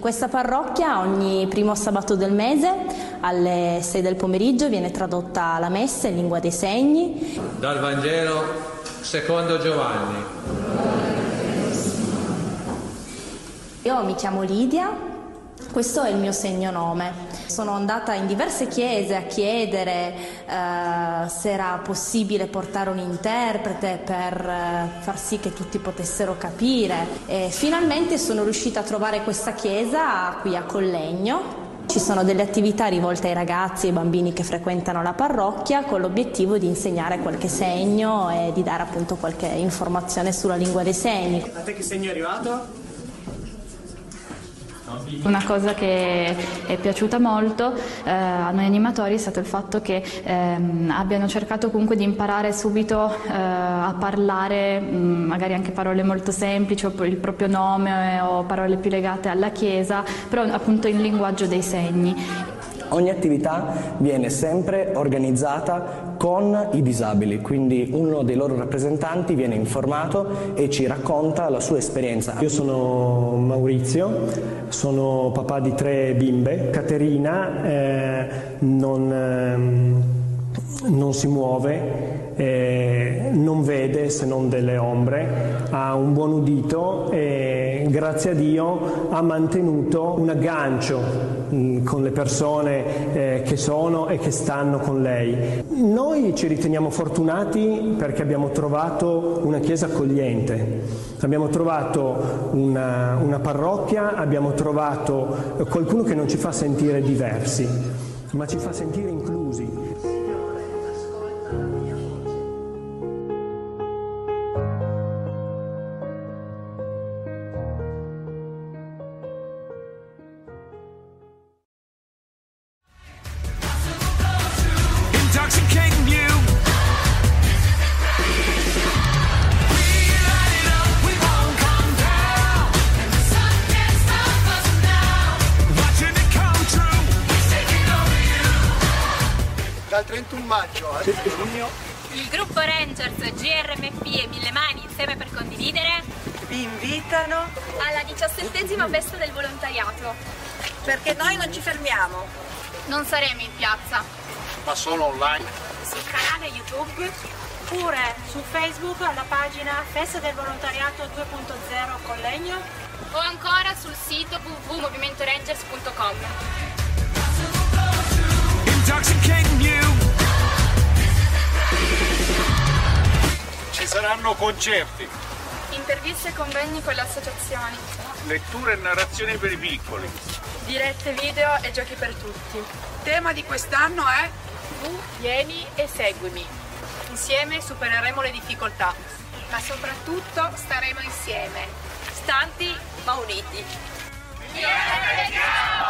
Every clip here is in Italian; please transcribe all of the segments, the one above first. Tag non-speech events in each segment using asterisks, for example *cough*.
Questa parrocchia ogni primo sabato del mese alle 6 del pomeriggio viene tradotta la messa in lingua dei segni. Dal Vangelo secondo Giovanni. Io mi chiamo Lidia questo è il mio segno nome. Sono andata in diverse chiese a chiedere eh, se era possibile portare un interprete per eh, far sì che tutti potessero capire e finalmente sono riuscita a trovare questa chiesa qui a Collegno. Ci sono delle attività rivolte ai ragazzi e ai bambini che frequentano la parrocchia con l'obiettivo di insegnare qualche segno e di dare appunto qualche informazione sulla lingua dei segni. A te che segno è arrivato? Una cosa che è piaciuta molto eh, a noi animatori è stato il fatto che ehm, abbiano cercato comunque di imparare subito eh, a parlare mh, mm, magari anche parole molto semplici o il proprio nome o parole più legate alla chiesa, però appunto in linguaggio dei segni. Ogni attività viene sempre organizzata con i disabili, quindi uno dei loro rappresentanti viene informato e ci racconta la sua esperienza. Io sono Maurizio, sono papà di tre bimbe. Caterina eh, non, eh, non si muove, eh, non vede se non delle ombre, ha un buon udito e grazie a Dio ha mantenuto un aggancio mh, mm, con le persone eh, che sono e che stanno con lei. Noi ci riteniamo fortunati perché abbiamo trovato una chiesa accogliente, abbiamo trovato una, una parrocchia, abbiamo trovato qualcuno che non ci fa sentire diversi, ma ci fa sentire inclusi. Fermiamo non saremo in piazza. Ma solo online. Sul canale youtube oppure su facebook alla pagina Festa del Volontariato 2.0 Collegno. O ancora sul sito www.movimentorangers.com Ci saranno concerti, interviste e convegni con le associazioni, letture e narrazioni per i piccoli, dirette video e giochi per tutti. Il tema di quest'anno è Tu vieni e seguimi. Insieme supereremo le difficoltà, ma soprattutto staremo insieme, stanti ma uniti. Buonasera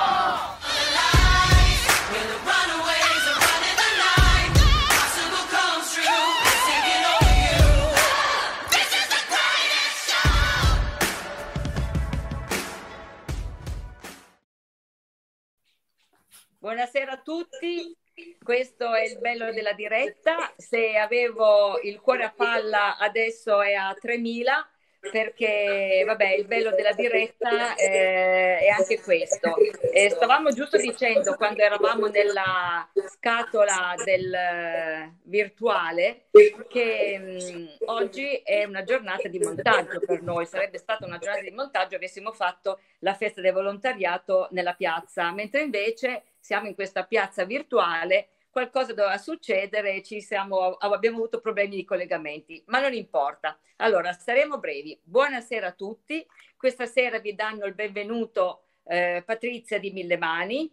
tutti, questo è il bello della diretta. Se avevo il cuore a palla adesso è a 3000 perché vabbè il bello della diretta eh, è anche questo. Eh, stavamo giusto dicendo quando eravamo nella scatola del eh, virtuale che mh, mm, oggi è una giornata di montaggio per noi, sarebbe stata una giornata di montaggio avessimo fatto la festa del volontariato nella piazza, mentre invece siamo in questa piazza virtuale qualcosa doveva succedere e ci siamo, abbiamo avuto problemi di collegamenti, ma non importa. Allora, saremo brevi. Buonasera a tutti. Questa sera vi danno il benvenuto eh, Patrizia di Mille Mani.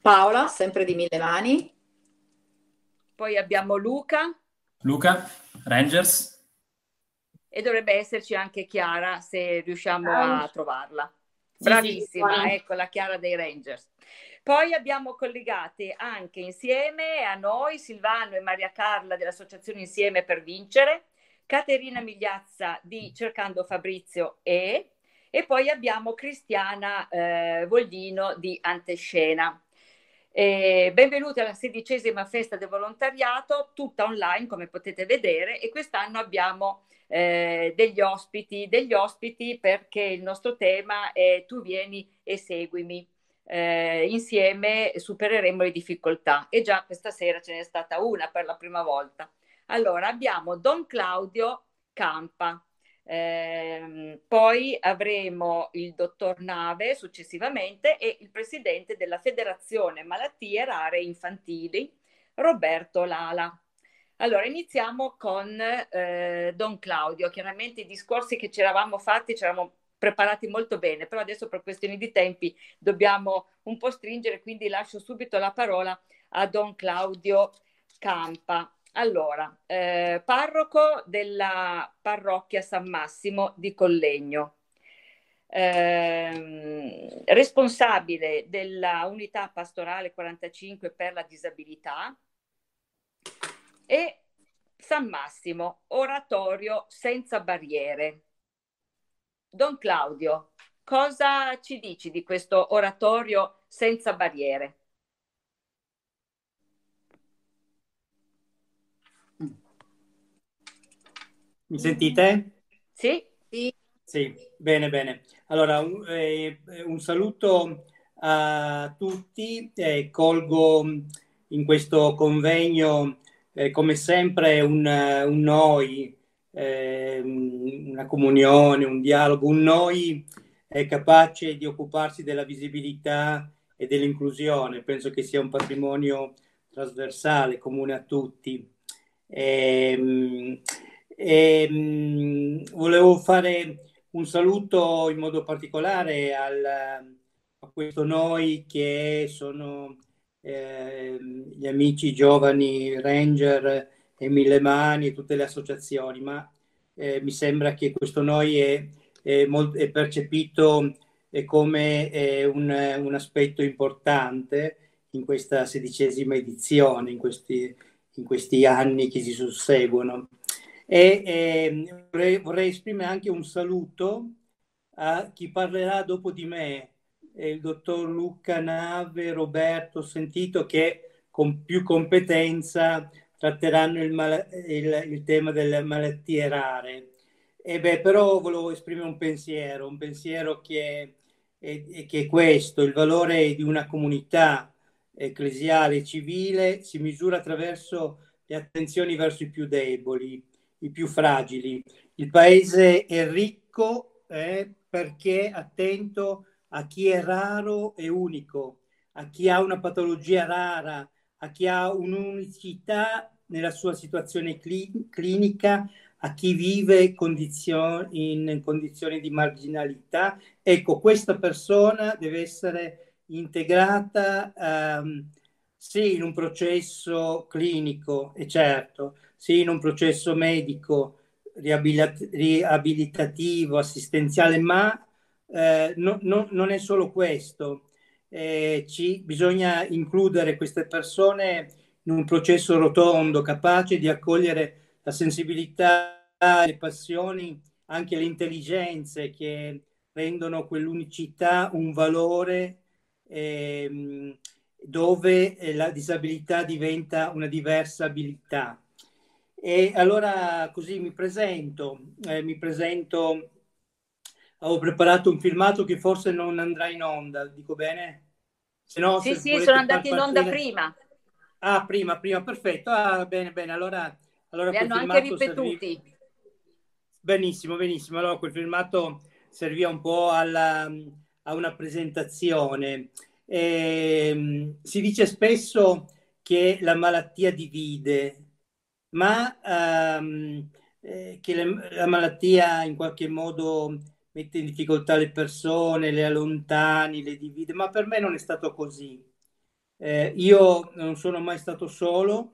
Paola, sempre di Mille Mani. Poi abbiamo Luca. Luca, Rangers. E dovrebbe esserci anche Chiara se riusciamo a trovarla. Bravissima, sì, sì, ecco la Chiara dei Rangers. Poi abbiamo collegati anche insieme a noi Silvano e Maria Carla dell'Associazione Insieme per Vincere, Caterina Migliazza di Cercando Fabrizio e, e poi abbiamo Cristiana eh, Voglino di Antescena. E benvenuti alla sedicesima festa del volontariato, tutta online come potete vedere e quest'anno abbiamo eh, degli ospiti, degli ospiti perché il nostro tema è tu vieni e seguimi. Eh, insieme supereremo le difficoltà e già questa sera ce n'è stata una per la prima volta. Allora abbiamo Don Claudio Campa, eh, poi avremo il dottor Nave successivamente e il presidente della Federazione Malattie Rare Infantili, Roberto Lala. Allora, iniziamo con eh, Don Claudio. Chiaramente i discorsi che ci eravamo fatti, ci eravamo preparati molto bene, però adesso per questioni di tempi dobbiamo un po' stringere, quindi lascio subito la parola a Don Claudio Campa. Allora, eh, parroco della parrocchia San Massimo di Collegno, eh, responsabile della unità pastorale 45 per la disabilità e San Massimo, oratorio senza barriere. Don Claudio, cosa ci dici di questo oratorio senza barriere? Mi sentite? Sì. Sì. Sì, bene, bene. Allora, un, eh, un saluto a tutti. Eh, colgo in questo convegno, eh, come sempre, un, un noi, eh, una comunione, un dialogo, un noi capace di occuparsi della visibilità e dell'inclusione. Penso che sia un patrimonio trasversale, comune a tutti. E, e, mh, mm, volevo fare un saluto in modo particolare al, a questo noi che sono eh, gli amici giovani Ranger e Mille Mani e tutte le associazioni, ma eh, mi sembra che questo noi è, è, molto, è percepito come eh, un, un, aspetto importante in questa sedicesima edizione, in questi, in questi anni che si susseguono. E eh, vorrei, vorrei, esprimere anche un saluto a chi parlerà dopo di me, il dottor Luca Nave, Roberto, sentito che con più competenza tratteranno il, mal- il, il tema delle malattie rare. E beh, però volevo esprimere un pensiero, un pensiero che è, che è questo, il valore di una comunità ecclesiale civile si misura attraverso le attenzioni verso i più deboli, i più fragili. Il paese è ricco eh, perché è attento a chi è raro e unico, a chi ha una patologia rara, a chi ha un'unicità nella sua situazione cli- clinica, a chi vive condizioni, in condizioni di marginalità. Ecco, questa persona deve essere integrata um, sì in un processo clinico, e certo, sì in un processo medico, riabilitativo, assistenziale, ma eh, no, no, non è solo questo. Eh, ci, bisogna includere queste persone in un processo rotondo, capace di accogliere la sensibilità, le passioni, anche le intelligenze che rendono quell'unicità un valore eh, dove la disabilità diventa una diversa abilità. E allora così mi presento, eh, mi presento, ho preparato un filmato che forse non andrà in onda, dico bene? Se no, sì, se sì, sono andati in onda prima. Ah, prima, prima, perfetto. Ah, bene, bene, allora... allora Li hanno anche ripetuti. Servì... Benissimo, benissimo. Allora quel filmato serviva un po' alla, a una presentazione. Eh, si dice spesso che la malattia divide, ma ehm, eh, che le, la malattia in qualche modo mette in difficoltà le persone, le allontani, le divide, ma per me non è stato così. Eh, io non sono mai stato solo,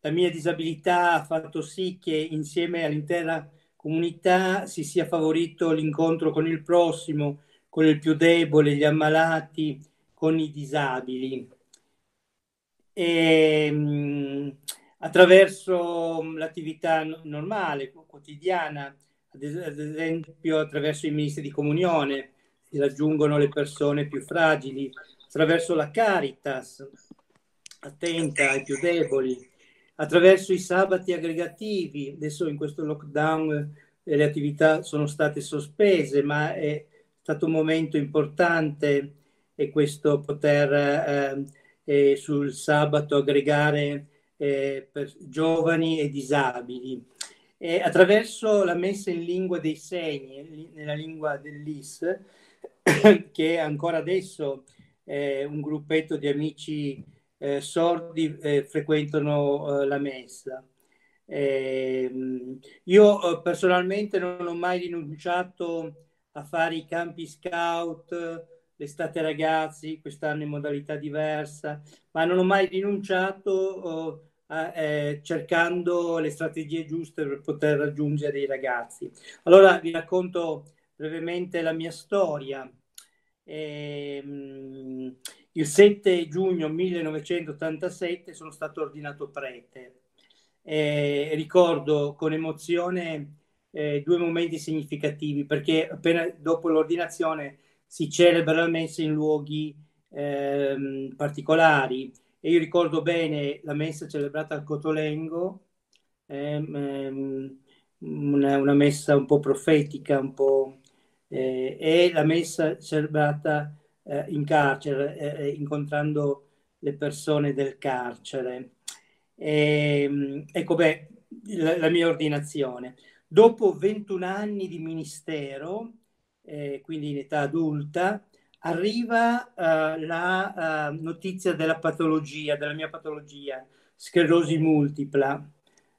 la mia disabilità ha fatto sì che insieme all'intera comunità si sia favorito l'incontro con il prossimo, con il più debole, gli ammalati, con i disabili. E, mh, attraverso l'attività normale, quotidiana, ad esempio attraverso i ministri di comunione, si raggiungono le persone più fragili, attraverso la Caritas, attenta ai più deboli, attraverso i sabati aggregativi. Adesso in questo lockdown eh, le attività sono state sospese, ma è stato un momento importante e questo poter eh, eh, sul sabato aggregare eh, per giovani e disabili. E attraverso la messa in lingua dei segni, nella lingua dell'IS, *coughs* che ancora adesso eh, un gruppetto di amici eh, sordi eh, frequentano eh, la messa. Ehm, io personalmente non ho mai rinunciato a fare i campi scout, l'estate ragazzi, quest'anno in modalità diversa, ma non ho mai rinunciato oh, eh, cercando le strategie giuste per poter raggiungere i ragazzi. Allora vi racconto brevemente la mia storia. Eh, il 7 giugno 1987 sono stato ordinato prete. Eh, ricordo con emozione eh, due momenti significativi perché appena dopo l'ordinazione si celebra la messa in luoghi eh, particolari e io ricordo bene la messa celebrata al Cotolengo, ehm, ehm, una, una, messa un po' profetica, un po', eh, e la messa celebrata eh, in carcere, eh, eh, incontrando le persone del carcere. E, ehm, ecco, beh, la, la mia ordinazione. Dopo 21 anni di ministero, eh, quindi in età adulta, arriva uh, la uh, notizia della patologia, della mia patologia, sclerosi multipla,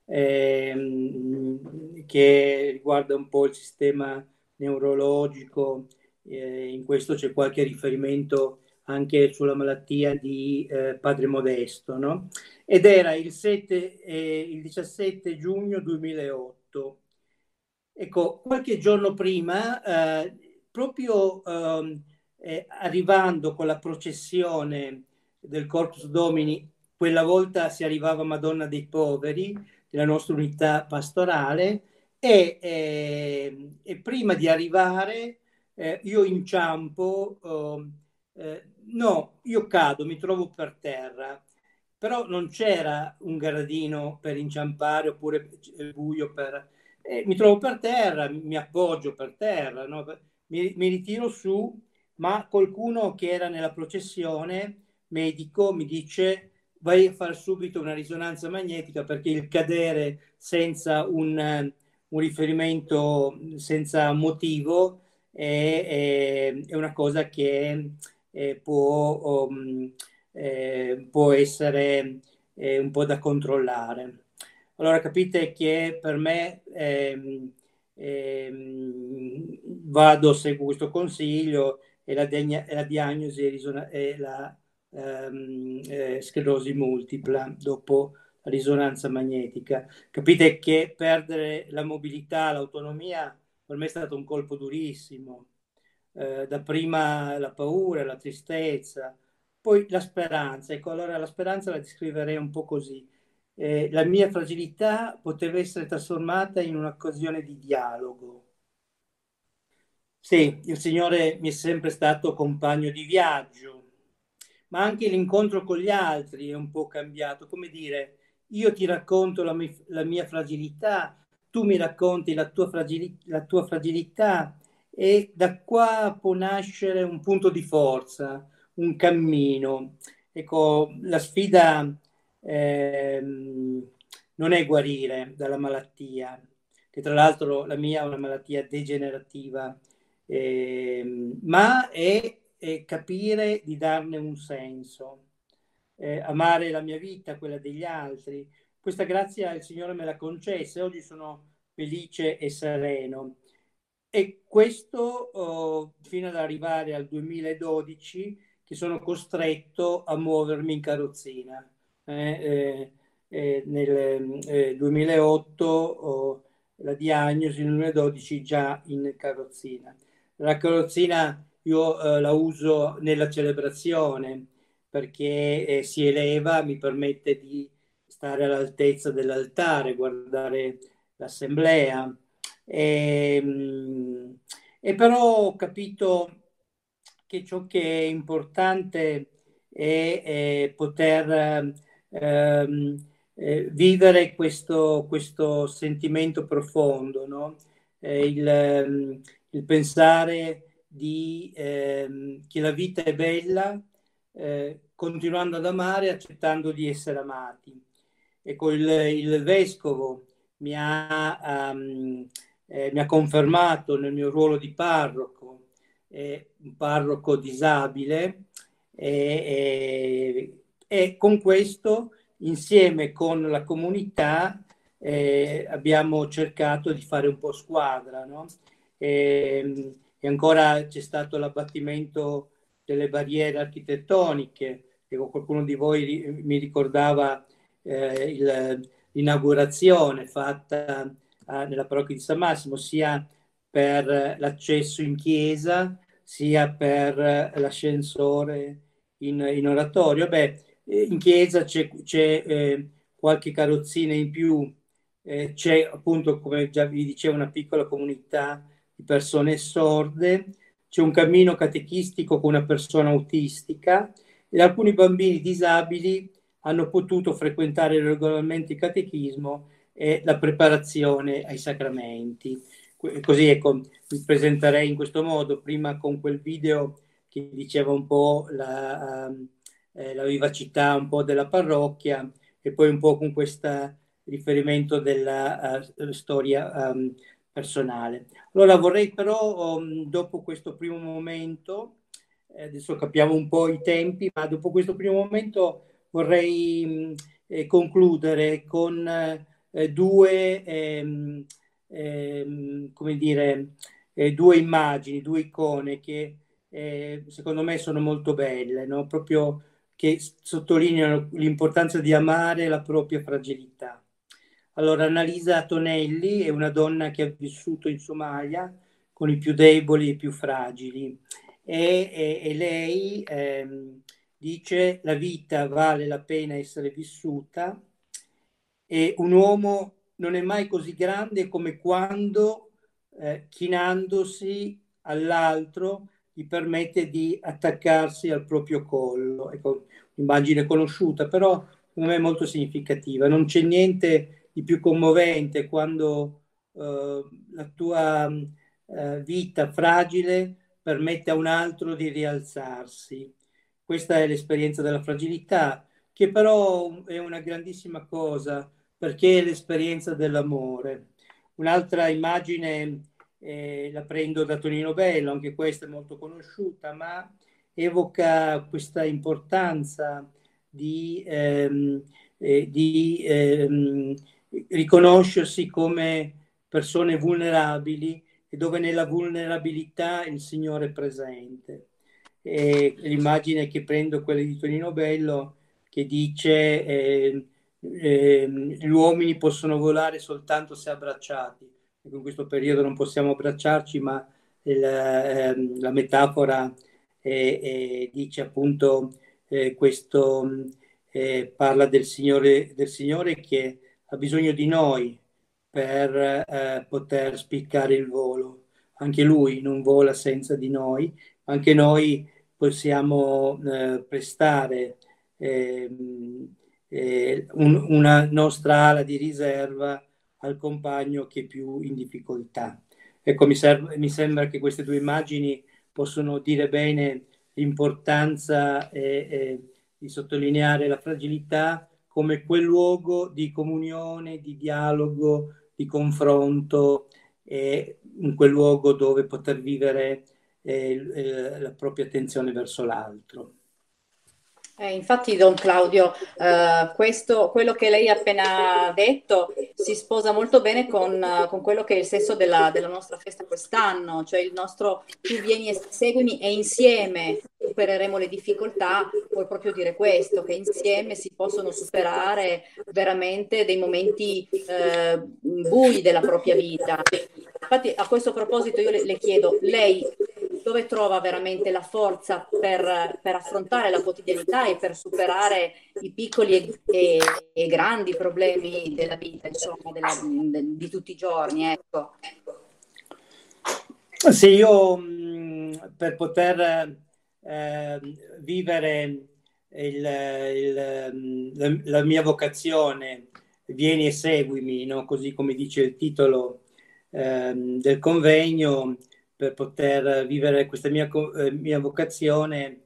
ehm, che riguarda un po' il sistema neurologico. Eh, in questo c'è qualche riferimento anche sulla malattia di eh, Padre Modesto, no? Ed era il, 7, eh, il 17 giugno 2008. Ecco, qualche giorno prima, eh, proprio ehm, eh, arrivando con la processione del Corpus Domini, quella volta si arrivava a Madonna dei Poveri, della nostra unità pastorale, e, eh, e prima di arrivare eh, io inciampo, oh, eh, no, io cado, mi trovo per terra, però non c'era un gradino per inciampare oppure buio per... Eh, mi trovo per terra, mi appoggio per terra, no? mi, mi ritiro su, ma qualcuno che era nella processione medico mi dice vai a fare subito una risonanza magnetica perché il cadere senza un, un riferimento, senza motivo, è, è, è, una cosa che eh, può, um, eh, può, essere eh, un po' da controllare. Allora capite che per me ehm, eh, vado, seguo questo consiglio e la, degna, la diagnosi è la ehm, eh, sclerosi multipla dopo la risonanza magnetica. Capite che perdere la mobilità, l'autonomia, per me è stato un colpo durissimo. Eh, da prima la paura, la tristezza, poi la speranza. Ecco, allora la speranza la descriverei un po' così eh, la mia fragilità poteva essere trasformata in un'occasione di dialogo. Sì, il Signore mi è sempre stato compagno di viaggio, ma anche l'incontro con gli altri è un po' cambiato. Come dire, io ti racconto la, mia, la mia fragilità, tu mi racconti la tua, fragili, la tua fragilità e da qua può nascere un punto di forza, un cammino. Ecco, la sfida ehm, non è guarire dalla malattia, che tra l'altro la mia è una malattia degenerativa, ehm, ma è, è, capire di darne un senso, eh, amare la mia vita, quella degli altri. Questa grazia il Signore me l'ha concessa e oggi sono felice e sereno. E questo oh, fino ad arrivare al 2012 che sono costretto a muovermi in carrozzina eh, eh, nel 2008 oh, la diagnosi, nel 2012 già in carrozzina. La carrozzina io eh, la uso nella celebrazione perché eh, si eleva, mi permette di stare all'altezza dell'altare, guardare l'assemblea. E, ehm, e però ho capito che ciò che è importante e eh, poter ehm, eh, vivere questo, questo, sentimento profondo, no? eh, il, il, pensare di, ehm, che la vita è bella, eh, continuando ad amare, accettando di essere amati. Ecco, il, il vescovo mi ha, um, eh, mi ha, confermato nel mio ruolo di parroco, eh, un parroco disabile, e, e con questo insieme con la comunità eh, abbiamo cercato di fare un po' squadra, no? E, e, ancora c'è stato l'abbattimento delle barriere architettoniche. Ecco, qualcuno di voi mi ricordava eh, il, l'inaugurazione fatta eh, nella parrocchia di San Massimo, sia per l'accesso in chiesa, sia per l'ascensore in, in oratorio. Beh, eh, in chiesa c'è, c'è eh, qualche carrozzina in più, eh, c'è appunto, come già vi dicevo, una piccola comunità di persone sorde, c'è un cammino catechistico con una persona autistica e alcuni bambini disabili hanno potuto frequentare regolarmente il catechismo e la preparazione ai sacramenti. Così ecco, mi presenterei in questo modo, prima con quel video che diceva un po' la, uh, eh, la vivacità un po' della parrocchia e poi un po' con questo riferimento della uh, storia um, personale. Allora vorrei però, um, dopo questo primo momento, eh, adesso capiamo un po' i tempi, ma dopo questo primo momento vorrei eh, concludere con eh, due, ehm, ehm, come dire, eh, due immagini, due icone che eh, secondo me sono molto belle, no? proprio che sottolineano l'importanza di amare la propria fragilità. Allora, Annalisa Tonelli è una donna che ha vissuto in Somalia con i più deboli e i più fragili e, e, e lei ehm, dice la vita vale la pena essere vissuta e un uomo non è mai così grande come quando eh, chinandosi all'altro gli permette di attaccarsi al proprio collo. Ecco, un'immagine conosciuta, però secondo me molto significativa. Non c'è niente di più commovente quando eh, la tua eh, vita fragile permette a un altro di rialzarsi. Questa è l'esperienza della fragilità, che però è una grandissima cosa perché è l'esperienza dell'amore. Un'altra immagine eh, la prendo da Tonino Bello, anche questa è molto conosciuta, ma evoca questa importanza di, ehm, eh, di ehm, riconoscersi come persone vulnerabili e dove nella vulnerabilità il Signore è presente. E l'immagine che prendo quella di Tonino Bello che dice eh, eh, gli uomini possono volare soltanto se abbracciati in questo periodo non possiamo abbracciarci, ma il, eh, la metafora eh, dice appunto eh, questo, eh, parla del Signore, del Signore che ha bisogno di noi per eh, poter spiccare il volo. Anche Lui non vola senza di noi, anche noi possiamo prestare ehm, un, una nostra ala di riserva al compagno che è più in difficoltà. Ecco, mi, serve, mi sembra che queste due immagini possono dire bene l'importanza eh, eh, di sottolineare la fragilità come quel luogo di comunione, di dialogo, di confronto, e in quel luogo dove poter vivere eh, eh la propria attenzione verso l'altro. Eh, infatti, Don Claudio, eh, questo, quello che lei ha appena detto si sposa molto bene con, con quello che è il senso della, della, nostra festa quest'anno, cioè il nostro tu vieni e seguimi e insieme supereremo le difficoltà, vuol proprio dire questo, che insieme si possono superare veramente dei momenti eh, bui della propria vita. Infatti, a questo proposito io le, le chiedo, lei dove trova veramente la forza per, per, affrontare la quotidianità e per superare i piccoli e, e, e grandi problemi della vita, insomma, della, de, di tutti i giorni. Ecco. Sì, io per poter eh, vivere il, il, la, la, mia vocazione, vieni e seguimi, no? così come dice il titolo ehm, del convegno, per poter vivere questa mia, eh, mia vocazione,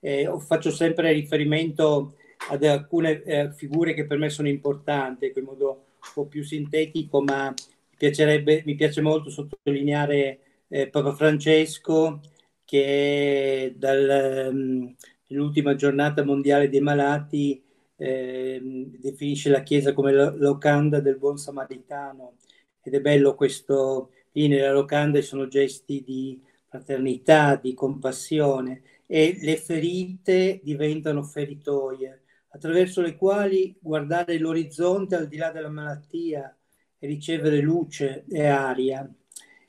eh, faccio sempre riferimento ad alcune eh, figure che per me sono importanti, in modo un po' più sintetico, ma mi, mi piace molto sottolineare eh, Papa Francesco, che dall'ultima ehm, giornata mondiale dei malati eh, definisce la Chiesa come la locanda del buon samaritano ed è bello questo, lì nella locanda sono gesti di fraternità, di compassione e le ferite diventano feritoie attraverso le quali guardare l'orizzonte al di là della malattia e ricevere luce e aria.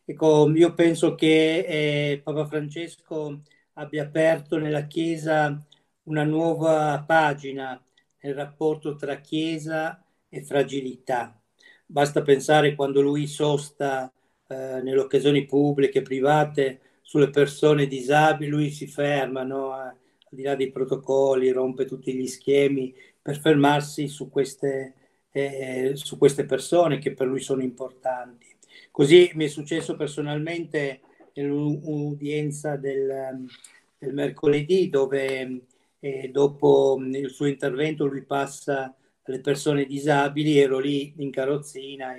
Ecco, io penso che eh, Papa Francesco abbia aperto nella Chiesa una nuova pagina nel rapporto tra Chiesa e fragilità. Basta pensare quando lui sosta eh, nelle occasioni pubbliche, private, sulle persone disabili, lui si ferma, no? al di là dei protocolli, rompe tutti gli schemi per fermarsi su queste, eh, su queste persone che per lui sono importanti. Così mi è successo personalmente nell'udienza del, del mercoledì dove eh, dopo il suo intervento lui passa alle persone disabili, ero lì in carrozzina,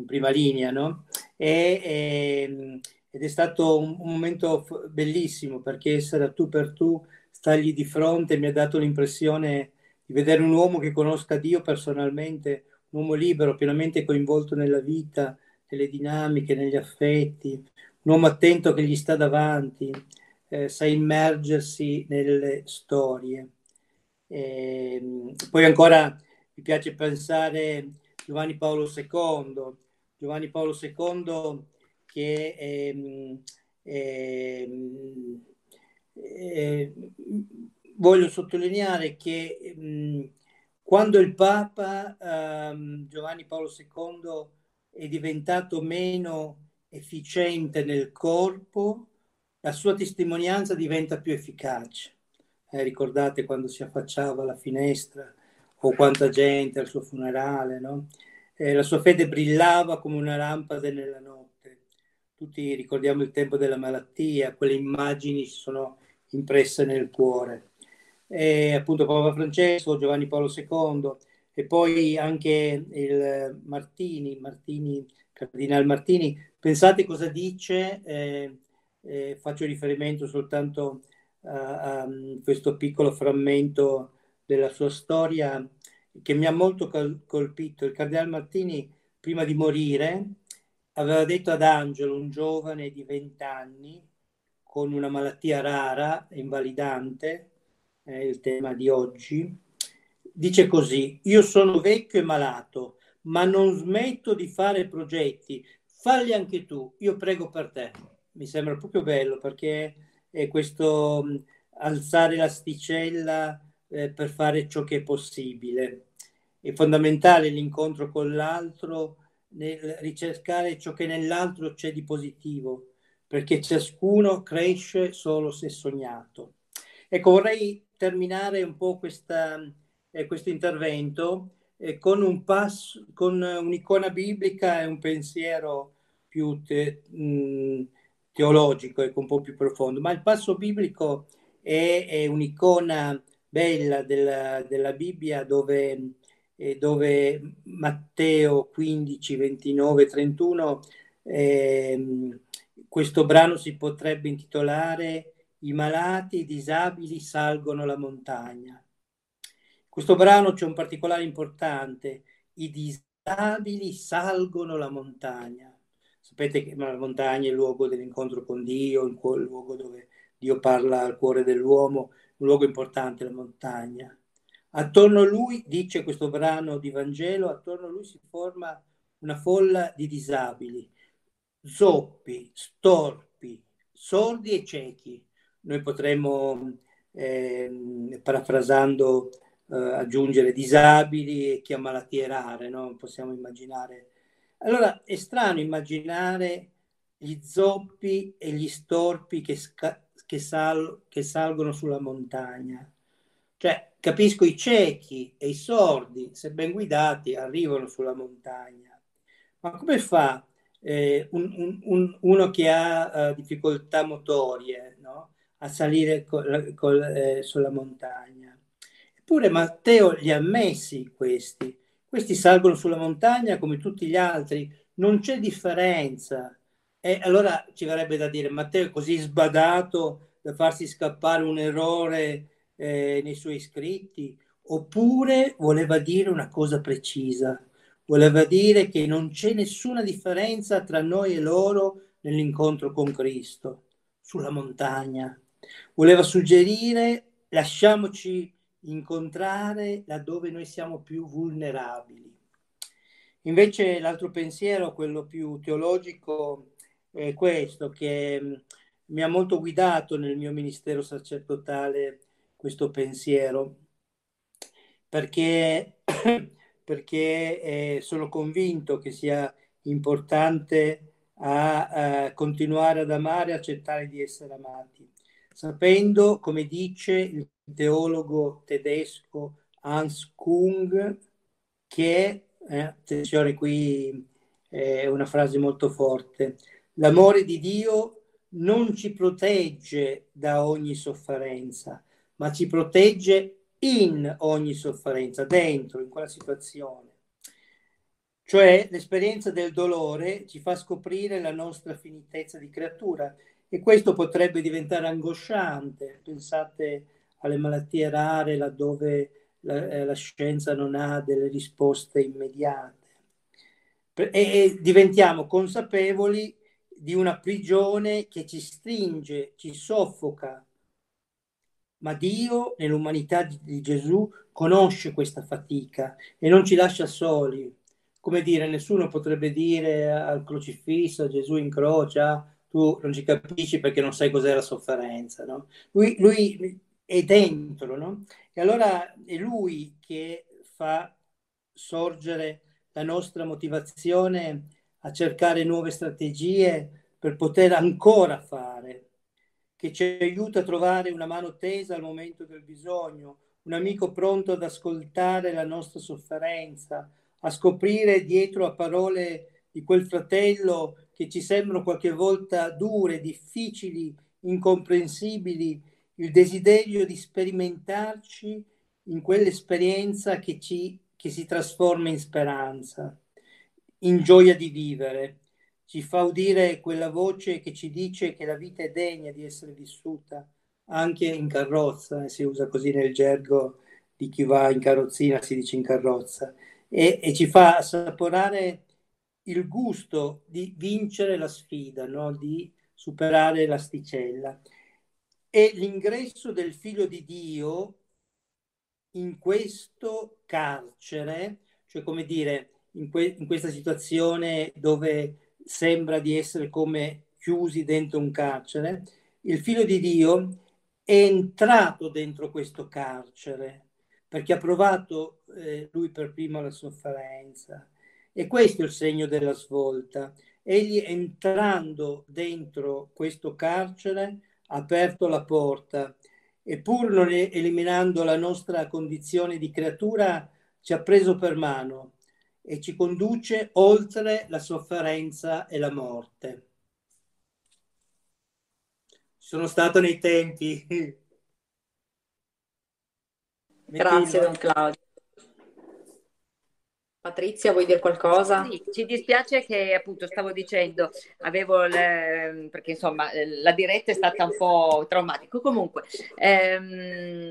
in prima linea, no? E, e, ehm, ed è stato un, un momento bellissimo perché essere a tu per tu stargli di fronte mi ha dato l'impressione di vedere un uomo che conosca Dio personalmente, un uomo libero, pienamente coinvolto nella vita, nelle dinamiche, negli affetti, un uomo attento che gli sta davanti, eh, sa immergersi nelle storie. E, ehm, poi ancora mi piace pensare Giovanni Paolo II, Giovanni Paolo II che ehm, ehm, eh, voglio sottolineare che mm, quando il Papa ehm, Giovanni Paolo II è diventato meno efficiente nel corpo, la sua testimonianza diventa più efficace. Eh, ricordate quando si affacciava alla finestra o quanta gente al suo funerale, no? Eh, la sua fede brillava come una lampada nella notte. Tutti ricordiamo il tempo della malattia, quelle immagini sono impresse nel cuore. E appunto Papa Francesco, Giovanni Paolo II e poi anche il Martini, Martini Cardinal Martini. Pensate cosa dice, eh, eh, faccio riferimento soltanto a, a, questo piccolo frammento della sua storia che mi ha molto colpito. Il Cardinal Martini, prima di morire, aveva detto ad Angelo, un giovane di 20 anni, con una malattia rara, invalidante, è il tema di oggi, dice così, io sono vecchio e malato, ma non smetto di fare progetti, falli anche tu, io prego per te. Mi sembra proprio bello perché è questo alzare l'asticella eh, per fare ciò che è possibile. È fondamentale l'incontro con l'altro nel ricercare ciò che nell'altro c'è di positivo, perché ciascuno cresce solo se sognato. Ecco, vorrei terminare un po' questa, eh, questo intervento eh, con, un passo, con un'icona biblica e un pensiero più te, mh, teologico, ecco, un po' più profondo. Ma il passo biblico è, è un'icona bella della, della Bibbia dove, eh, dove Matteo 15, 29, 31 eh, questo brano si potrebbe intitolare I malati e i disabili salgono la montagna. Questo brano c'è un particolare importante, i disabili salgono la montagna. Sapete che la montagna è il luogo dell'incontro con Dio, il luogo dove Dio parla al cuore dell'uomo, un luogo importante la montagna. Attorno a lui, dice questo brano di Vangelo, attorno a lui si forma una folla di disabili zoppi, storpi, sordi e ciechi. Noi potremmo, eh, parafrasando, eh, aggiungere disabili e chi ha malattie rare, no? Possiamo immaginare. Allora, è strano immaginare gli zoppi e gli storpi che, sca- che, sal- che salgono sulla montagna. Cioè, capisco i ciechi e i sordi, se ben guidati, arrivano sulla montagna. Ma come fa eh, un, un, uno che ha uh, difficoltà motorie no? a salire col, col, eh, sulla montagna? Eppure Matteo li ha messi questi. Questi salgono sulla montagna come tutti gli altri, non c'è differenza. E allora ci verrebbe da dire, Matteo è così sbadato da farsi scappare un errore eh, nei suoi scritti, oppure voleva dire una cosa precisa, voleva dire che non c'è nessuna differenza tra noi e loro nell'incontro con Cristo, sulla montagna. Voleva suggerire lasciamoci incontrare laddove noi siamo più vulnerabili. Invece l'altro pensiero, quello più teologico, è questo, che mm, mi ha molto guidato nel mio ministero sacerdotale questo pensiero, perché, *coughs* perché eh, sono convinto che sia importante a, a continuare ad amare e accettare di essere amati, sapendo, come dice il teologo tedesco Hans Kung, che eh, attenzione qui è una frase molto forte, l'amore di Dio non ci protegge da ogni sofferenza, ma ci protegge in ogni sofferenza, dentro, in quella situazione. Cioè l'esperienza del dolore ci fa scoprire la nostra finitezza di creatura e questo potrebbe diventare angosciante. Pensate alle malattie rare laddove la, eh, la scienza non ha delle risposte immediate. E, e diventiamo consapevoli di una prigione che ci stringe, ci soffoca. Ma Dio, nell'umanità di, Gesù, conosce questa fatica e non ci lascia soli. Come dire, nessuno potrebbe dire al crocifisso, a Gesù in croce, ah, tu non ci capisci perché non sai cos'è la sofferenza. No? Lui, lui è dentro, no? E allora è lui che fa sorgere la nostra motivazione a cercare nuove strategie per poter ancora fare, che ci aiuta a trovare una mano tesa al momento del bisogno, un amico pronto ad ascoltare la nostra sofferenza, a scoprire dietro a parole di quel fratello che ci sembrano qualche volta dure, difficili, incomprensibili, il desiderio di sperimentarci in quell'esperienza che, ci, che si trasforma in speranza, in gioia di vivere. Ci fa udire quella voce che ci dice che la vita è degna di essere vissuta anche in carrozza, si usa così nel gergo di chi va in carrozzina, si dice in carrozza, e, e ci fa assaporare il gusto di vincere la sfida, no? di superare l'asticella è l'ingresso del figlio di Dio in questo carcere, cioè come dire, in, que- in questa situazione dove sembra di essere come chiusi dentro un carcere, il figlio di Dio è entrato dentro questo carcere perché ha provato eh, lui per primo la sofferenza. E questo è il segno della svolta. Egli entrando dentro questo carcere aperto la porta e pur non eliminando la nostra condizione di creatura, ci ha preso per mano e ci conduce oltre la sofferenza e la morte. Sono stato nei tempi. *laughs* Grazie, Don Claudio. Patrizia, vuoi dire qualcosa? Sì, ci dispiace che appunto stavo dicendo, avevo le, perché insomma la diretta è stata un po' traumatica. Comunque, ehm,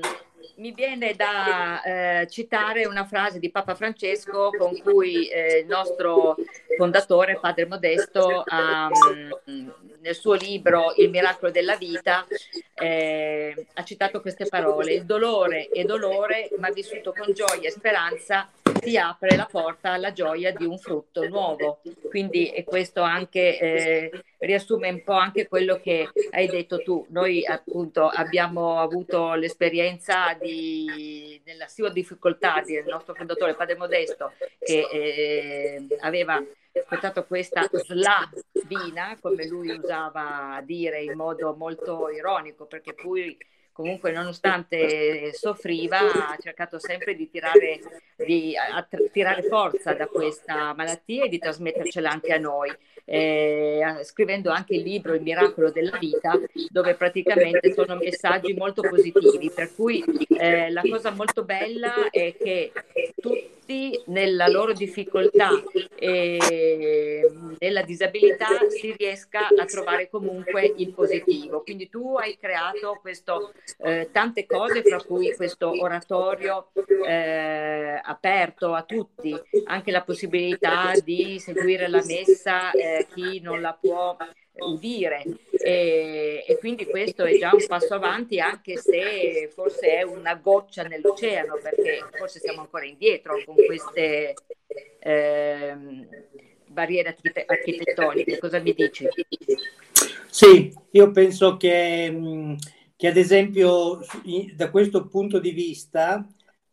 mi viene da eh, citare una frase di Papa Francesco con cui eh, il nostro fondatore, Padre Modesto, ha, mm, nel suo libro Il miracolo della vita, eh, ha citato queste parole. Il dolore è dolore, ma vissuto con gioia e speranza ti apre la porta alla gioia di un frutto nuovo. Quindi questo anche eh, riassume un po' anche quello che hai detto tu. Noi appunto abbiamo avuto l'esperienza di, della sua difficoltà del nostro fondatore Padre Modesto che eh, aveva portato questa slavina, come lui usava dire in modo molto ironico, perché poi comunque nonostante soffriva ha cercato sempre di tirare, di, tirare forza da questa malattia e di trasmettercela anche a noi. Eh, scrivendo anche il libro Il miracolo della vita, dove praticamente sono messaggi molto positivi. Per cui eh, la cosa molto bella è che tutti nella loro difficoltà e nella disabilità si riesca a trovare comunque il positivo. Quindi tu hai creato questo, eh, tante cose, fra cui questo oratorio eh, aperto a tutti, anche la possibilità di seguire la messa eh, chi non la può udire. E, e, quindi questo è già un passo avanti anche se forse è una goccia nell'oceano perché forse siamo ancora indietro con queste eh, barriere architettoniche. Cosa mi dici? Sì, io penso che, che ad esempio da questo punto di vista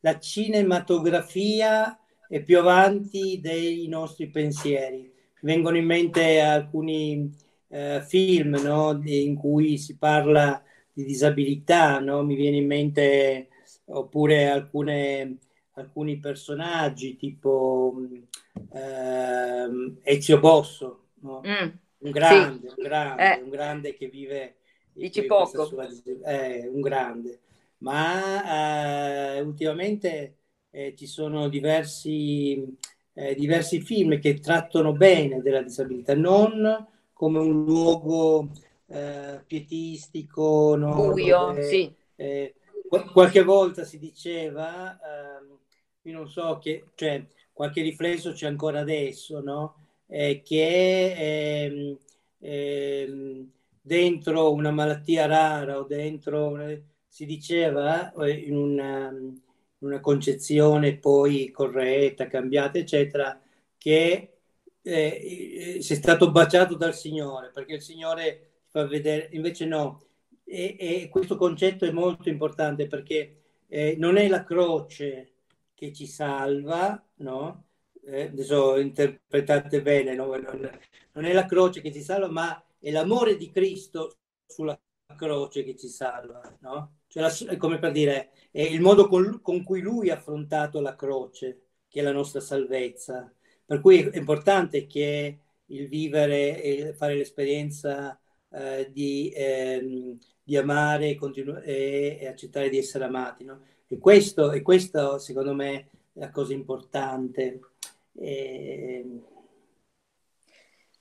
la cinematografia è più avanti dei nostri pensieri vengono in mente alcuni eh, film no? in cui si parla di disabilità, no? mi viene in mente oppure alcune, alcuni personaggi tipo eh, Ezio Bosso, no? mm, un grande, sì. un grande, eh. un grande che vive... Dici poco. Sua, eh, un grande. Ma eh, ultimamente eh, ci sono diversi eh, diversi film che trattano bene della disabilità, non come un luogo eh, pietistico, no? buio, Dove, sì. Eh, qualche volta si diceva, ehm, io non so che, cioè, qualche riflesso c'è ancora adesso, no? Eh, che ehm, ehm, dentro una malattia rara o dentro, si diceva eh, in una una concezione poi corretta, cambiata, eccetera, che eh, sei stato baciato dal Signore, perché il Signore fa vedere, invece no. E, e questo concetto è molto importante perché eh, non è la croce che ci salva, no? Eh, adesso interpretate bene, no? non è la croce che ci salva, ma è l'amore di Cristo sulla croce che ci salva, no? Cioè la, come per dire, è il modo con, con, cui lui ha affrontato la croce, che è la nostra salvezza. Per cui è importante che il vivere e fare l'esperienza eh, di, eh, di, amare continu- e, e, accettare di essere amati. No? E, questo, e questo, secondo me, è la cosa importante. E,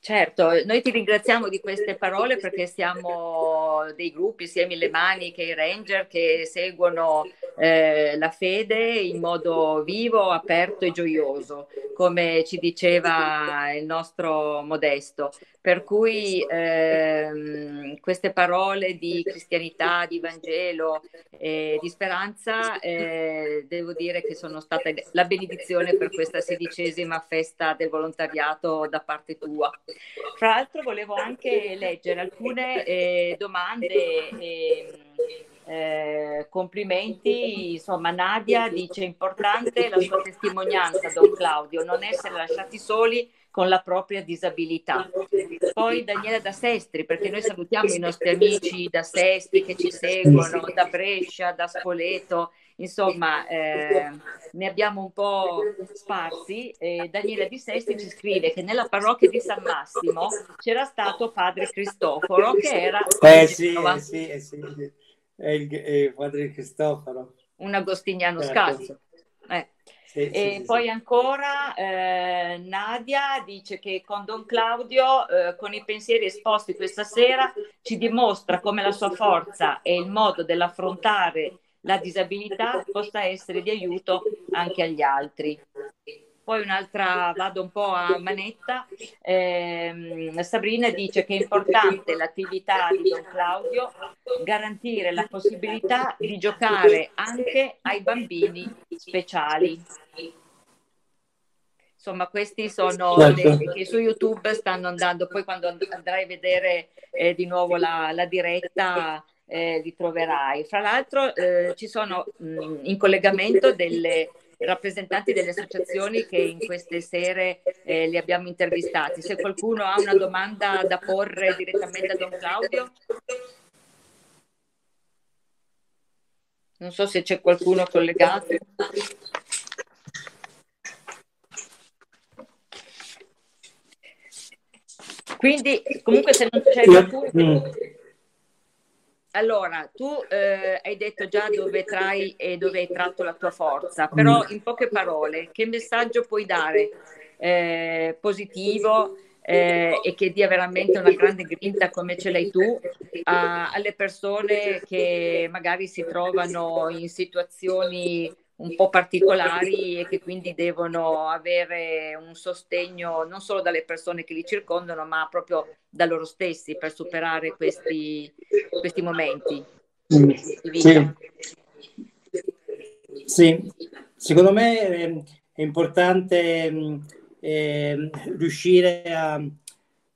Certo, noi ti ringraziamo di queste parole perché siamo dei gruppi, sia Mille Mani che i Ranger, che seguono eh, la fede in modo vivo, aperto e gioioso, come ci diceva il nostro Modesto. Per cui ehm, queste parole di cristianità, di Vangelo, eh, di speranza, eh, devo dire che sono state la benedizione per questa sedicesima festa del volontariato da parte tua. Fra l'altro volevo anche leggere alcune eh, domande e eh, complimenti, insomma Nadia dice importante la sua testimonianza, Don Claudio, non essere lasciati soli con la propria disabilità. Poi Daniela da Sestri, perché noi salutiamo i nostri amici da Sestri che ci seguono, da Brescia, da Spoleto, insomma eh, ne abbiamo un po' sparsi. Eh, Daniela di Sestri ci scrive che nella parrocchia di San Massimo c'era stato padre Cristoforo che era... Eh sì, eh sì, eh sì, è il, è il padre Cristoforo. Un agostiniano certo. scalzo. Eh. Sì, e sì, poi sì. ancora eh, Nadia dice che con Don Claudio, eh, con i pensieri esposti questa sera, ci dimostra come la sua forza e il modo dell'affrontare la disabilità possa essere di aiuto anche agli altri. Poi un'altra, vado un po' a manetta, eh, Sabrina dice che è importante l'attività di Don Claudio garantire la possibilità di giocare anche ai bambini speciali. Insomma, questi sono certo. le, che su YouTube stanno andando, poi quando andrai a vedere eh, di nuovo la, la diretta eh, li troverai. Fra l'altro eh, ci sono mh, in collegamento delle rappresentanti delle associazioni che in queste sere eh, li abbiamo intervistati. Se qualcuno ha una domanda da porre direttamente a Don Claudio. Non so se c'è qualcuno collegato. Quindi, comunque, se non c'è qualcuno. Allora, tu eh, hai detto già dove trai e dove hai tratto la tua forza, però in poche parole, che messaggio puoi dare eh, positivo eh, e che dia veramente una grande grinta come ce l'hai tu a, alle persone che magari si trovano in situazioni un po' particolari e che quindi devono avere un sostegno non solo dalle persone che li circondano, ma proprio da loro stessi per superare questi, questi momenti. Sì. sì. secondo me è importante eh, riuscire a,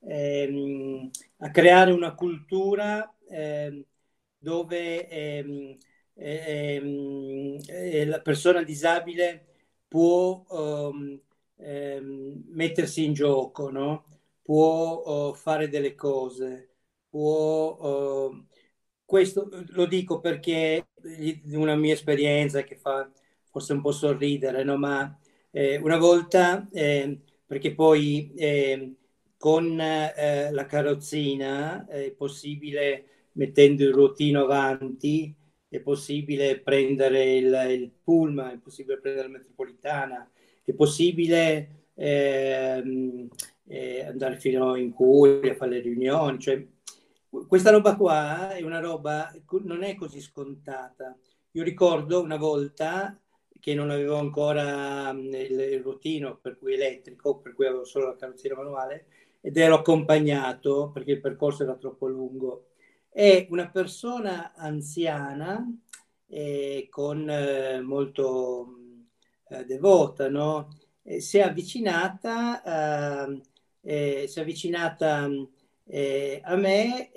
eh, a, creare una cultura eh, dove ehm, ehm, eh, la persona disabile può um, mettersi in gioco, no? può uh, fare delle cose, può... Uh, questo lo dico perché una mia esperienza che fa forse un po' sorridere, no? ma eh, una volta, eh, perché poi eh, con eh, la carrozzina è possibile, mettendo il ruotino avanti, è possibile prendere il, il pullman, è possibile prendere la metropolitana, è possibile ehm, eh, andare fino in Curia a fare le riunioni. Cioè, questa roba qua è una roba, non è così scontata. Io ricordo una volta che non avevo ancora il, il ruotino, per cui elettrico, per cui avevo solo la carrozzeria manuale, ed ero accompagnato perché il percorso era troppo lungo è una persona anziana eh, con eh, molto eh, devota, no? si è avvicinata, eh, eh, si è avvicinata eh, a me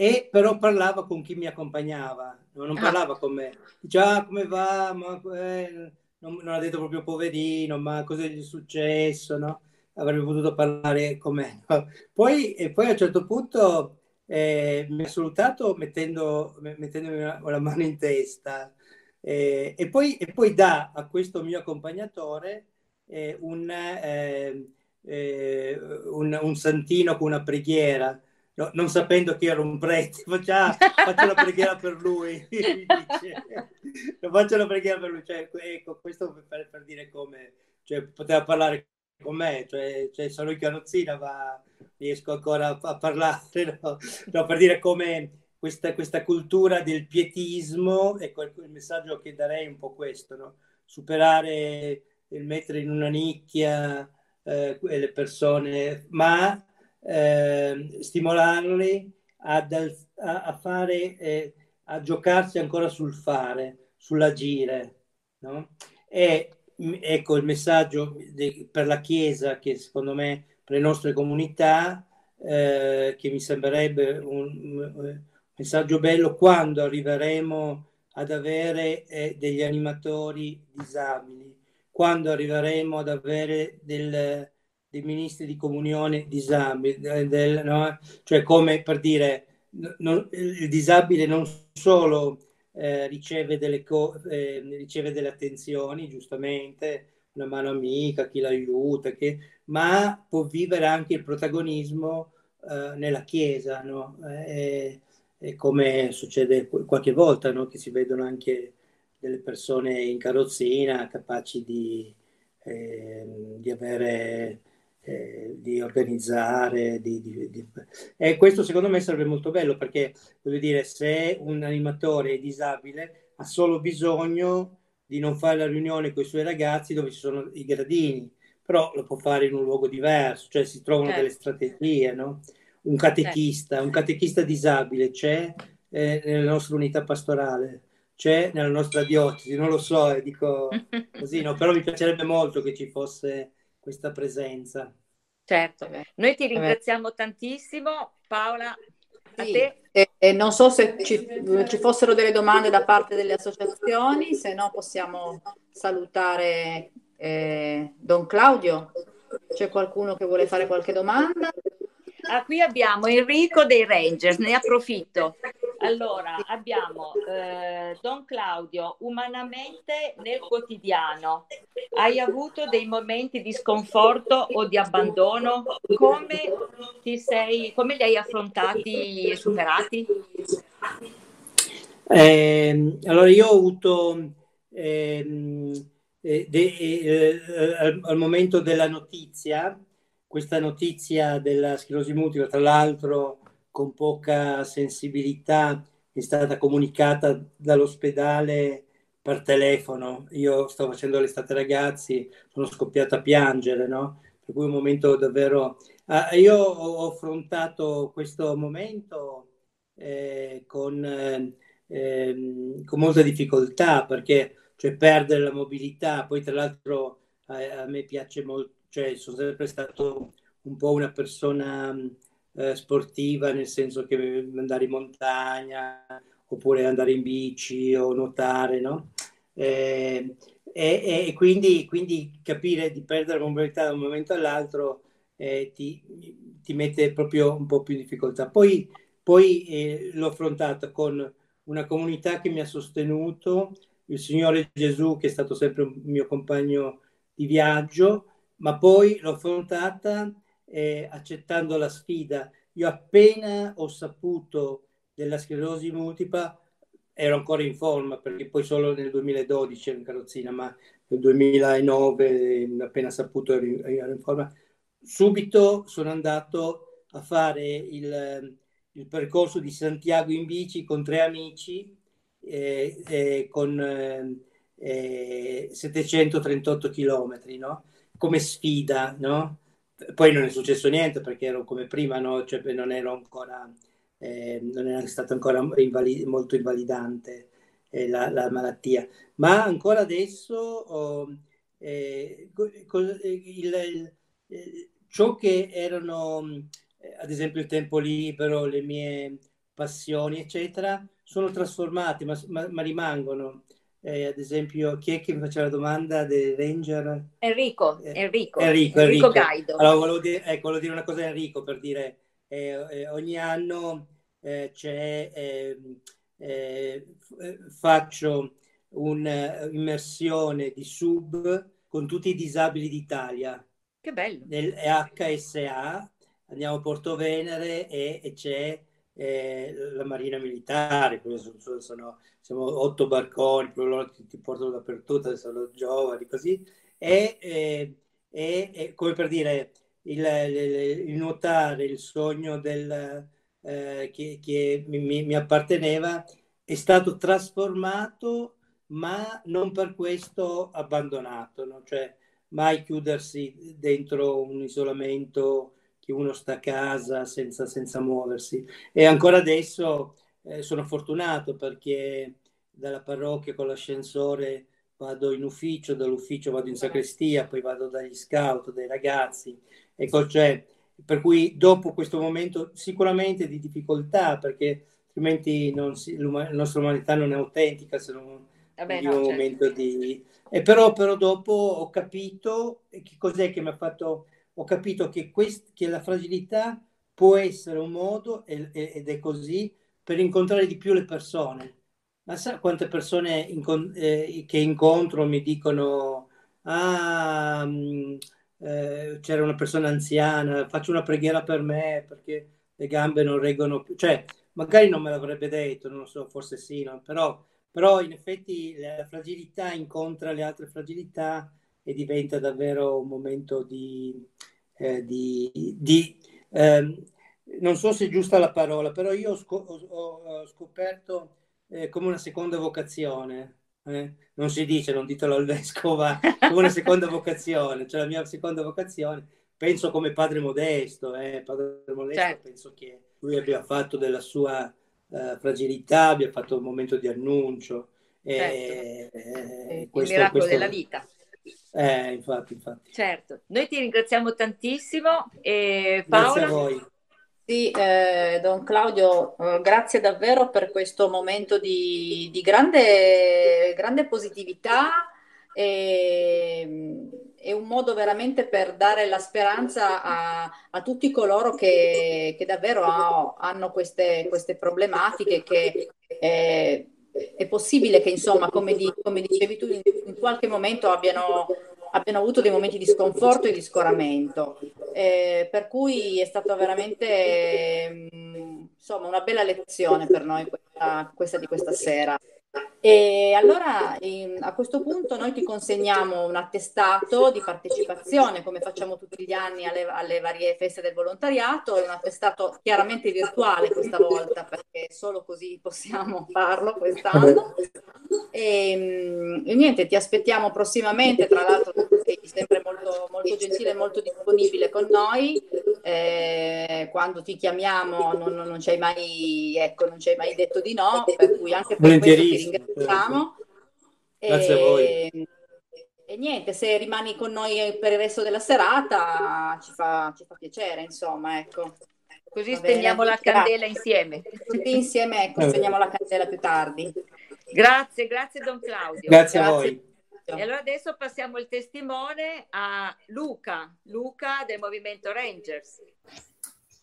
e però parlava con chi mi accompagnava, non ah. parlava con me. Diceva ah, come va, ma, non, non, ha detto proprio poverino, ma cosa gli è successo, no? Avrebbe potuto parlare con me. No? Poi, e poi a un certo punto eh, mi ha salutato mettendo, mettendomi la, la mano in testa. Eh, e, poi, e, poi, dà a questo mio accompagnatore eh, un, eh, eh, un, un, santino con una preghiera, no, non sapendo che era un prete, *laughs* faccia, faccio la preghiera per lui, *laughs* faccio la preghiera per lui, cioè, ecco, questo per, per dire come, cioè, poteva parlare con me, cioè, cioè sono in carrozzina, ma riesco ancora a, parlare, no? No, per dire come questa, questa, cultura del pietismo, ecco il messaggio che darei è un po' questo, no? superare il mettere in una nicchia eh, le persone, ma eh, stimolarli ad, a, a, fare, eh, a giocarsi ancora sul fare, sull'agire. No? E ecco il messaggio de, per la Chiesa che secondo me per le nostre comunità eh, che mi sembrerebbe un, un, messaggio bello quando arriveremo ad avere eh, degli animatori disabili, quando arriveremo ad avere del, dei ministri di comunione disabili, del, no? cioè come per dire non, il disabile non solo eh, riceve, delle co- eh, riceve delle attenzioni, giustamente, una mano amica, chi l'aiuta, che, ma può vivere anche il protagonismo eh, nella Chiesa, no? e, e come succede qualche volta, no? che si vedono anche delle persone in carrozzina capaci di, eh, di avere eh, di organizzare, di, di, di... e questo secondo me sarebbe molto bello perché voglio dire se un animatore è disabile ha solo bisogno di non fare la riunione con i suoi ragazzi dove ci sono i gradini, però lo può fare in un luogo diverso, cioè si trovano certo. delle strategie, no? Un catechista, certo. un catechista disabile c'è eh, nella nostra unità pastorale, c'è nella nostra diocesi, non lo so, e dico *laughs* così, no? però mi piacerebbe molto che ci fosse questa presenza. Certo, noi ti ringraziamo tantissimo Paola. A sì. te. E, e, non so se ci, ci, fossero delle domande da parte delle associazioni, se no possiamo salutare eh, Don Claudio. C'è qualcuno che vuole fare qualche domanda? Ah, qui abbiamo Enrico dei Rangers, ne approfitto. Allora, abbiamo eh, Don Claudio, umanamente nel quotidiano, hai avuto dei momenti di sconforto o di abbandono? Come, sei, come li hai affrontati e superati? Eh, allora, io ho avuto ehm, eh, de, eh, al, al, momento della notizia, questa notizia della sclerosi multipla, tra l'altro con poca sensibilità, è stata comunicata dall'ospedale per telefono. Io sto facendo l'estate ragazzi, sono scoppiato a piangere, no? Per cui un momento davvero... Ah, io ho affrontato questo momento eh, con, eh, con molta difficoltà perché cioè perdere la mobilità, poi tra l'altro a, a me piace molto, cioè sono sempre stato un po' una persona eh, sportiva, nel senso che andare in montagna oppure andare in bici o nuotare, no? Eh, e, e quindi, quindi, capire di perdere mobilità da un momento all'altro eh, ti, ti, mette proprio un po' più in difficoltà. Poi, poi eh, l'ho affrontata con una comunità che mi ha sostenuto, il Signore Gesù che è stato sempre un mio compagno di viaggio, ma poi l'ho affrontata eh, accettando la sfida. Io appena ho saputo della sclerosi multipla ero ancora in forma perché poi solo nel 2012 ero in carrozzina, ma nel 2009 appena saputo ero in, forma. Subito sono andato a fare il, il percorso di Santiago in bici con tre amici eh, eh, con eh, 738 km, no? Come sfida, no? Poi non è successo niente perché ero come prima, no? cioè, non ero ancora, eh, non era stato ancora invalid- molto invalidante eh, la, la, malattia, ma ancora adesso oh, eh, il, il, il, ciò che erano, ad esempio, il tempo libero, le mie passioni, eccetera, sono trasformati, ma, ma, ma rimangono. Eh, ad esempio, chi è che mi faceva la domanda del Ranger? Enrico, eh, Enrico, Enrico, Enrico, Gaido. Allora, volevo dire, ecco, volevo dire una cosa a Enrico per dire, eh, eh ogni anno eh, c'è, ehm, eh, faccio un'immersione di sub con tutti i disabili d'Italia. Che bello! Nel HSA, andiamo a Porto Venere e, e c'è la Marina Militare, sono, sono, siamo otto barconi, loro ti, ti, portano dappertutto, sono giovani, così, e, e, e come per dire, il, il, il, nuotare, il sogno del, eh, che, che mi, mi, apparteneva, è stato trasformato, ma non per questo abbandonato, no? cioè mai chiudersi dentro un isolamento che uno sta a casa senza, senza muoversi. E ancora adesso eh, sono fortunato perché dalla parrocchia con l'ascensore vado in ufficio, dall'ufficio vado in sacrestia, poi vado dagli scout, dai ragazzi. Ecco, cioè, per cui dopo questo momento sicuramente di difficoltà, perché altrimenti si, la nostra umanità non è autentica se non Vabbè, no, un certo. momento di... E però, però dopo ho capito che cos'è che mi ha fatto ho capito che, quest- che la fragilità può essere un modo, ed è così, per incontrare di più le persone. Ma sa quante persone incon- eh, che incontro mi dicono, ah, mh, mm, eh, c'era una persona anziana, faccio una preghiera per me perché le gambe non reggono più. Cioè, magari non me l'avrebbe detto, non lo so, forse sì, no? però, però in effetti la fragilità incontra le altre fragilità e diventa davvero un momento di, eh, di, di eh, non so se è giusta la parola, però io ho, scop- ho scoperto eh, come una seconda vocazione. Eh. Non si dice, non ditelo al vescovo, come una seconda *laughs* vocazione, cioè la mia seconda vocazione. Penso come padre modesto, eh, padre modesto certo. penso che lui abbia fatto della sua uh, fragilità, abbia fatto un momento di annuncio. Certo. Eh, questo, il miracolo questo... della vita. Eh, infatti, infatti. Certo, noi ti ringraziamo tantissimo e Paola... Grazie a voi. Sì, eh, Don Claudio, eh, grazie davvero per questo momento di, di grande, grande, positività e, è un modo veramente per dare la speranza a, a tutti coloro che, che davvero ha, hanno queste, queste, problematiche, che eh, è possibile che, insomma, come, di, come dicevi tu, in, in qualche momento abbiano abbiano avuto dei momenti di sconforto e di scoramento. Eh, per cui è stata veramente mh, insomma, una bella lezione per noi questa, questa di questa sera. E allora a questo punto noi ti consegniamo un attestato di partecipazione, come facciamo tutti gli anni alle, alle varie feste del volontariato, è un attestato chiaramente virtuale questa volta, perché solo così possiamo *laughs* farlo quest'anno. E, e niente, ti aspettiamo prossimamente, tra l'altro sei sempre molto, molto gentile e molto disponibile con noi. Eh, quando ti chiamiamo non, non, non, ci hai mai, ecco, non ci hai mai detto di no, per cui anche per questo ti ringraziamo. Grazie a voi. E niente, se rimani con noi per il resto della serata ci fa, ci fa piacere, insomma, ecco. Così spegniamo la candela insieme. Tutti insieme, ecco, spegniamo la candela più tardi. Grazie, grazie Don Claudio. Grazie, grazie a voi. E allora adesso passiamo il testimone a Luca, Luca del Movimento Rangers.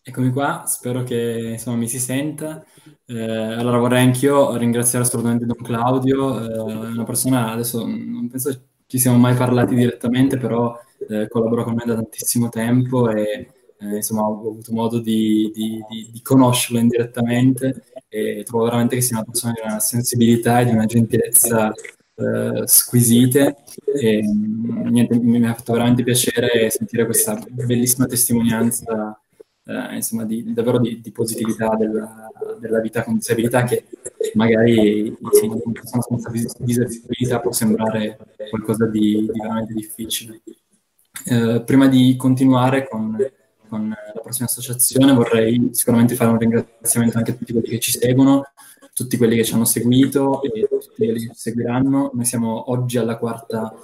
Eccomi qua, spero che insomma, mi si senta. Eh, allora vorrei anch'io ringraziare assolutamente Don Claudio, eh, una persona, adesso non penso ci siamo mai parlati direttamente, però eh, collabora con me da tantissimo tempo e eh, insomma ho avuto modo di, di, di, di, conoscerlo indirettamente e trovo veramente che sia una persona di una sensibilità e di una gentilezza eh, squisite e niente, mi ha fatto veramente piacere sentire questa bellissima testimonianza eh, insomma, di, davvero di, di positività della, della, vita con disabilità che magari sì, una persona senza disabilità può sembrare qualcosa di, di veramente difficile. Eh, prima di continuare con, con, la prossima associazione vorrei sicuramente fare un ringraziamento anche a tutti quelli che ci seguono, tutti quelli che ci hanno seguito e tutti quelli che ci seguiranno. Noi siamo oggi alla quarta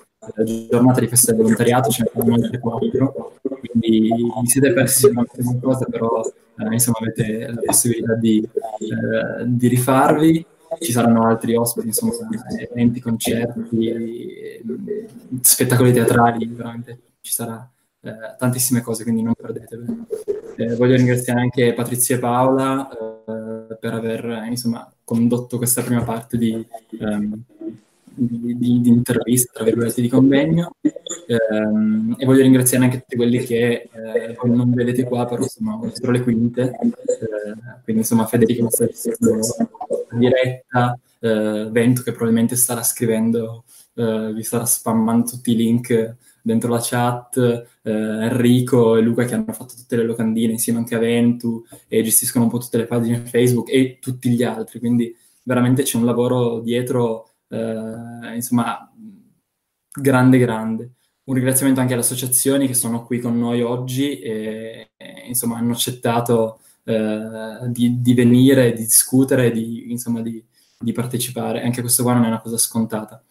giornata di festa del volontariato, ce ne fanno altre quattro, quindi vi siete persi sicuramente qualcosa, però eh, insomma avete la possibilità di, eh, di, rifarvi. Ci saranno altri ospiti, insomma, eventi, concerti, spettacoli teatrali, veramente ci sarà eh, tantissime cose, quindi non perdetevi. Eh, voglio ringraziare anche Patrizia e Paola eh, per aver insomma, condotto questa prima parte di, um, di, di, di intervista, tra virgolette, di convegno. Ehm, e voglio ringraziare anche tutti quelli che eh, non vedete qua, però sono dietro le quinte. Eh, quindi insomma Federico sta in diretta, eh, Vento che probabilmente starà scrivendo, eh, vi starà spammando tutti i link dentro la chat, eh, Enrico e Luca che hanno fatto tutte le locandine insieme anche a Ventu e gestiscono un po' tutte le pagine Facebook e tutti gli altri, quindi veramente c'è un lavoro dietro eh, insomma, grande, grande. Un ringraziamento anche alle associazioni che sono qui con noi oggi e, e insomma, hanno accettato eh, di, di, venire, di discutere, di, insomma, di, di, partecipare. Anche questo qua non è una cosa scontata.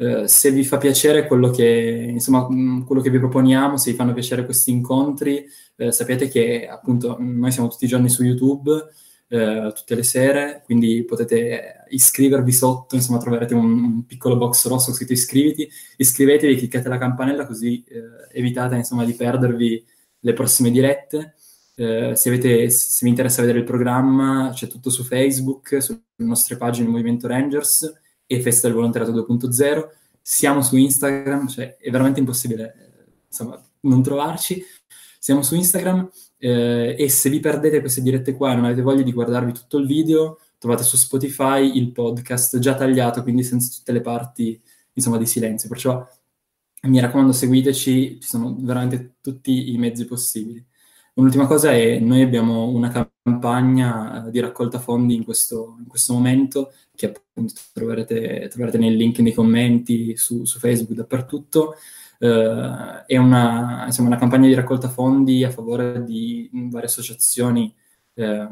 Eh, se vi fa piacere quello che, insomma, quello che vi proponiamo, se vi fanno piacere questi incontri, eh, sapete che appunto noi siamo tutti i giorni su YouTube, eh, tutte le sere, quindi potete iscrivervi sotto, insomma troverete un, un piccolo box rosso scritto iscriviti, iscrivetevi, cliccate la campanella così eh, evitate insomma di perdervi le prossime dirette. Eh, se, avete, se, vi interessa vedere il programma, c'è tutto su Facebook, sulle nostre pagine Movimento Rangers e Festa del Volontariato 2.0. Siamo su Instagram, cioè è veramente impossibile eh, insomma, non trovarci. Siamo su Instagram eh, e se vi perdete queste dirette qua e non avete voglia di guardarvi tutto il video, trovate su Spotify il podcast già tagliato, quindi senza tutte le parti insomma, di silenzio. Perciò mi raccomando, seguiteci, ci sono veramente tutti i mezzi possibili. Un'ultima cosa è, noi abbiamo una campagna eh, di raccolta fondi in questo, in questo momento, che appunto troverete, troverete nei link nei commenti su, su Facebook dappertutto, eh, è una, insomma, una, campagna di raccolta fondi a favore di varie associazioni eh,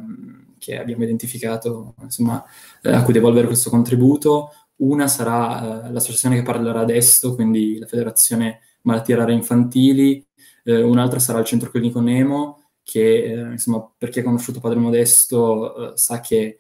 che abbiamo identificato insomma, eh, a cui devolvere questo contributo. Una sarà eh, l'associazione che parlerà adesso, quindi la Federazione Malattie Rare Infantili, eh, un'altra sarà il Centro Clinico Nemo, che eh, insomma, per chi ha conosciuto Padre Modesto sa che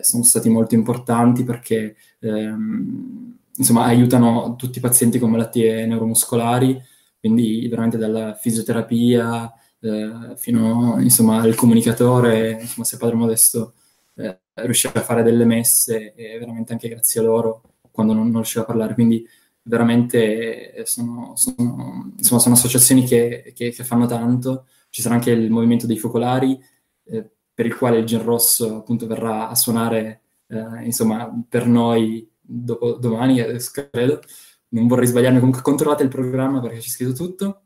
sono stati molto importanti perché ehm, insomma, aiutano tutti i pazienti con malattie neuromuscolari, quindi veramente dalla fisioterapia eh, fino insomma, al comunicatore, insomma, se Padre Modesto eh, riusciva a fare delle messe, veramente anche grazie a loro quando non, non riusciva a parlare, quindi veramente sono, sono, insomma, sono associazioni che, che, che, fanno tanto. Ci sarà anche il movimento dei focolari, eh, per il quale il Gen Rosso appunto verrà a suonare eh, insomma, per noi dopo, domani, credo. Non vorrei sbagliarmi, comunque controllate il programma perché c'è scritto tutto.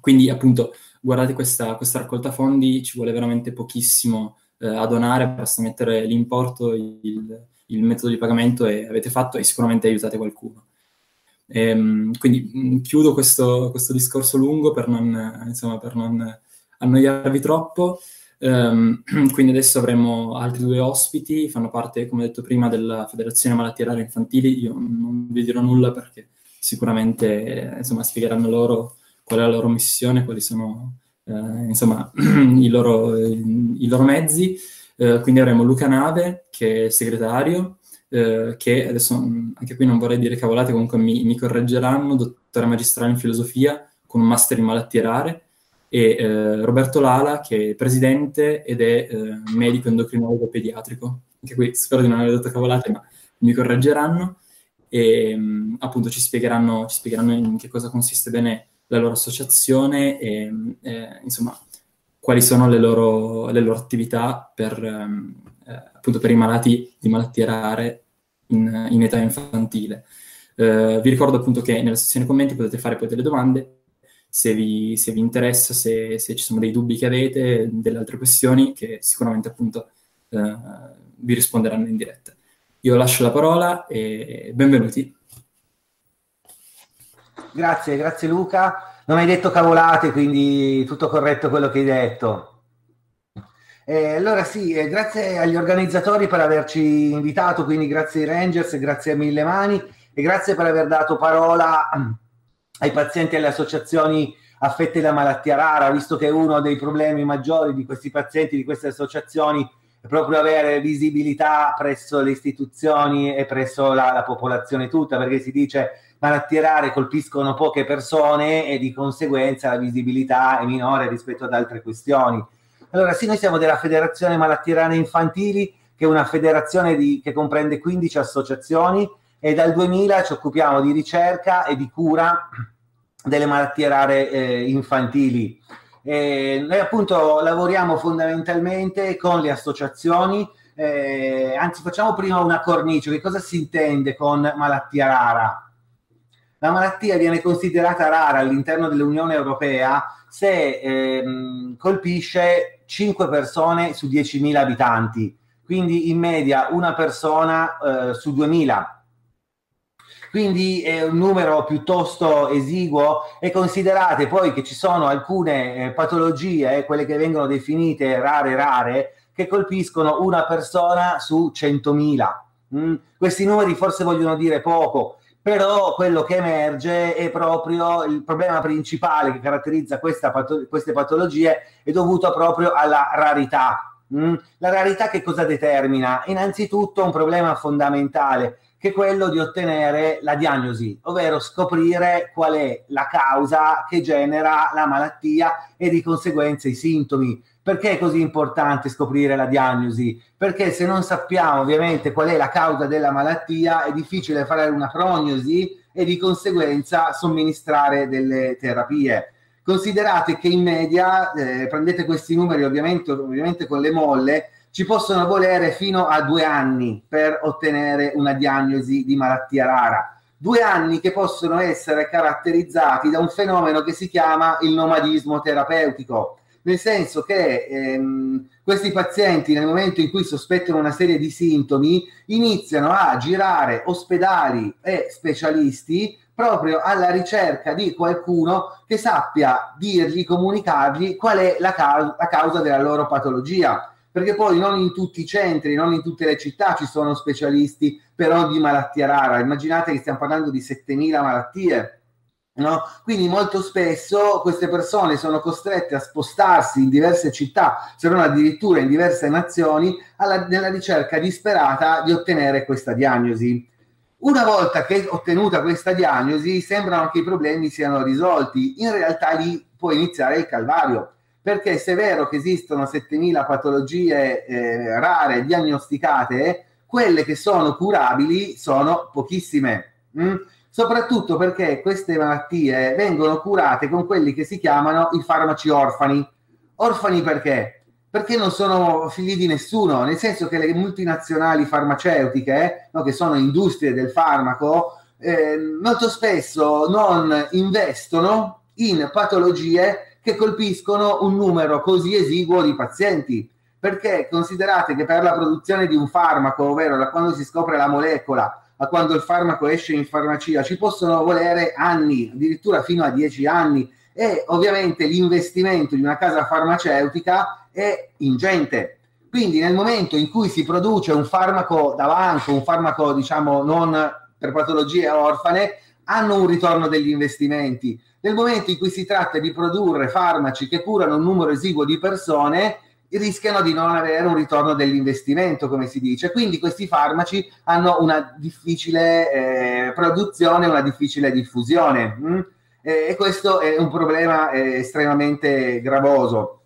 Quindi appunto guardate questa, questa raccolta fondi, ci vuole veramente pochissimo eh, a donare, basta mettere l'importo, il, il metodo di pagamento e avete fatto e sicuramente aiutate qualcuno. E, ehm, quindi mm, chiudo questo, questo, discorso lungo per non, insomma, per non annoiarvi troppo. Um, *clears throat* quindi adesso avremo altri due ospiti, fanno parte, come detto prima, della Federazione Malattie Rare Infantili. Io non vi dirò nulla perché sicuramente insomma, spiegheranno loro qual è la loro missione, quali sono eh, insomma, *clears throat* i, loro, i, loro, mezzi. Eh, quindi avremo Luca Nave, che è segretario, eh, che adesso anche qui non vorrei dire cavolate, comunque mi, mi correggeranno, dottore magistrale in filosofia con un master in malattie rare, e eh, Roberto Lala, che è presidente ed è eh, medico endocrinologo pediatrico. Anche qui spero di non aver detto cavolate, ma mi correggeranno e mh, appunto ci spiegheranno, ci spiegheranno in che cosa consiste bene la loro associazione e eh, insomma quali sono le loro, le loro attività per, ehm, eh, appunto per i malati di malattie rare in, in età infantile. Eh, vi ricordo appunto che nella sezione commenti potete fare poi delle domande se vi, se vi interessa, se, se, ci sono dei dubbi che avete, delle altre questioni che sicuramente appunto eh, vi risponderanno in diretta. Io lascio la parola e benvenuti. Grazie, grazie Luca. Non hai detto cavolate, quindi tutto corretto quello che hai detto. Eh, allora sì, eh, grazie agli organizzatori per averci invitato, quindi grazie ai Rangers, grazie a Mille Mani e grazie per aver dato parola ai pazienti e alle associazioni affette da malattia rara, visto che uno dei problemi maggiori di questi pazienti, di queste associazioni, è proprio avere visibilità presso le istituzioni e presso la, la popolazione tutta, perché si dice malattie rare colpiscono poche persone e di conseguenza la visibilità è minore rispetto ad altre questioni. Allora sì, noi siamo della Federazione Malattie Rare Infantili, che è una federazione di, che comprende 15 associazioni e dal 2000 ci occupiamo di ricerca e di cura delle malattie rare eh, infantili. Eh, noi appunto lavoriamo fondamentalmente con le associazioni, eh, anzi facciamo prima una cornice, che cosa si intende con malattia rara? La malattia viene considerata rara all'interno dell'Unione Europea se ehm, colpisce 5 persone su 10.000 abitanti, quindi in media una persona eh, su 2.000 quindi è un numero piuttosto esiguo e considerate poi che ci sono alcune eh, patologie, eh, quelle che vengono definite rare rare, che colpiscono una persona su 100.000. Mm? Questi numeri forse vogliono dire poco, però quello che emerge è proprio il problema principale che caratterizza pato- queste patologie è dovuto proprio alla rarità. Mm? La rarità che cosa determina? Innanzitutto un problema fondamentale che è quello di ottenere la diagnosi, ovvero scoprire qual è la causa che genera la malattia e di conseguenza i sintomi. Perché è così importante scoprire la diagnosi? Perché se non sappiamo ovviamente qual è la causa della malattia è difficile fare una prognosi e di conseguenza somministrare delle terapie. Considerate che in media, eh, prendete questi numeri ovviamente, ovviamente con le molle, ci possono volere fino a due anni per ottenere una diagnosi di malattia rara. Due anni che possono essere caratterizzati da un fenomeno che si chiama il nomadismo terapeutico, nel senso che ehm, questi pazienti nel momento in cui sospettano una serie di sintomi iniziano a girare ospedali e specialisti proprio alla ricerca di qualcuno che sappia dirgli, comunicargli qual è la, causa, la causa della loro patologia perché poi non in tutti i centri, non in tutte le città ci sono specialisti per ogni malattia rara. Immaginate che stiamo parlando di 7.000 malattie. No? Quindi molto spesso queste persone sono costrette a spostarsi in diverse città, se non addirittura in diverse nazioni, alla, nella ricerca disperata di ottenere questa diagnosi. Una volta che ottenuta questa diagnosi, sembrano che i problemi siano risolti. In realtà lì può iniziare il calvario, perché se è vero che esistono 7.000 patologie eh, rare diagnosticate, quelle che sono curabili sono pochissime. Mm? Soprattutto perché queste malattie vengono curate con quelli che si chiamano i farmaci orfani. Orfani perché? Perché non sono figli di nessuno, nel senso che le multinazionali farmaceutiche, no, che sono industrie del farmaco, eh, molto spesso non investono in patologie che colpiscono un numero così esiguo di pazienti. Perché considerate che per la produzione di un farmaco, ovvero quando si scopre la molecola a quando il farmaco esce in farmacia, ci possono volere anni, addirittura fino a dieci anni. E ovviamente l'investimento di una casa farmaceutica è ingente. Quindi nel momento in cui si produce un farmaco da banco, un farmaco diciamo non per patologie orfane, hanno un ritorno degli investimenti. Nel momento in cui si tratta di produrre farmaci che curano un numero esiguo di persone, rischiano di non avere un ritorno dell'investimento, come si dice. Quindi questi farmaci hanno una difficile eh, produzione, una difficile diffusione. Mm? E, questo è un problema eh, estremamente gravoso.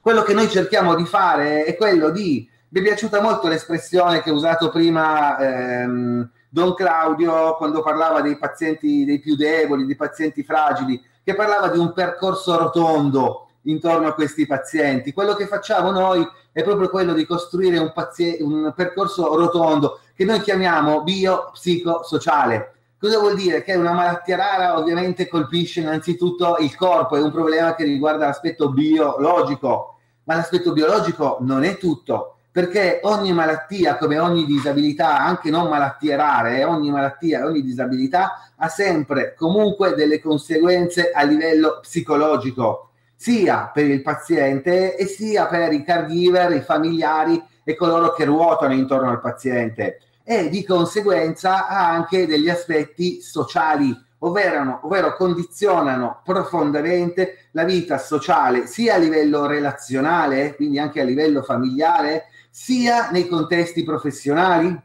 Quello che noi cerchiamo di fare è quello di... Mi è piaciuta molto l'espressione che ha usato prima ehm, Don Claudio quando parlava dei pazienti, dei più deboli, dei pazienti fragili, che parlava di un percorso rotondo intorno a questi pazienti. Quello che facciamo noi è proprio quello di costruire un, paziente, un percorso rotondo che noi chiamiamo biopsicosociale. Cosa vuol dire? Che una malattia rara ovviamente colpisce innanzitutto il corpo, è un problema che riguarda l'aspetto biologico, ma l'aspetto biologico non è tutto, perché ogni malattia, come ogni disabilità, anche non malattie rare, ogni malattia, ogni disabilità ha sempre comunque delle conseguenze a livello psicologico sia per il paziente e sia per i caregiver, i familiari e coloro che ruotano intorno al paziente e di conseguenza ha anche degli aspetti sociali, ovvero, ovvero condizionano profondamente la vita sociale sia a livello relazionale, quindi anche a livello familiare, sia nei contesti professionali,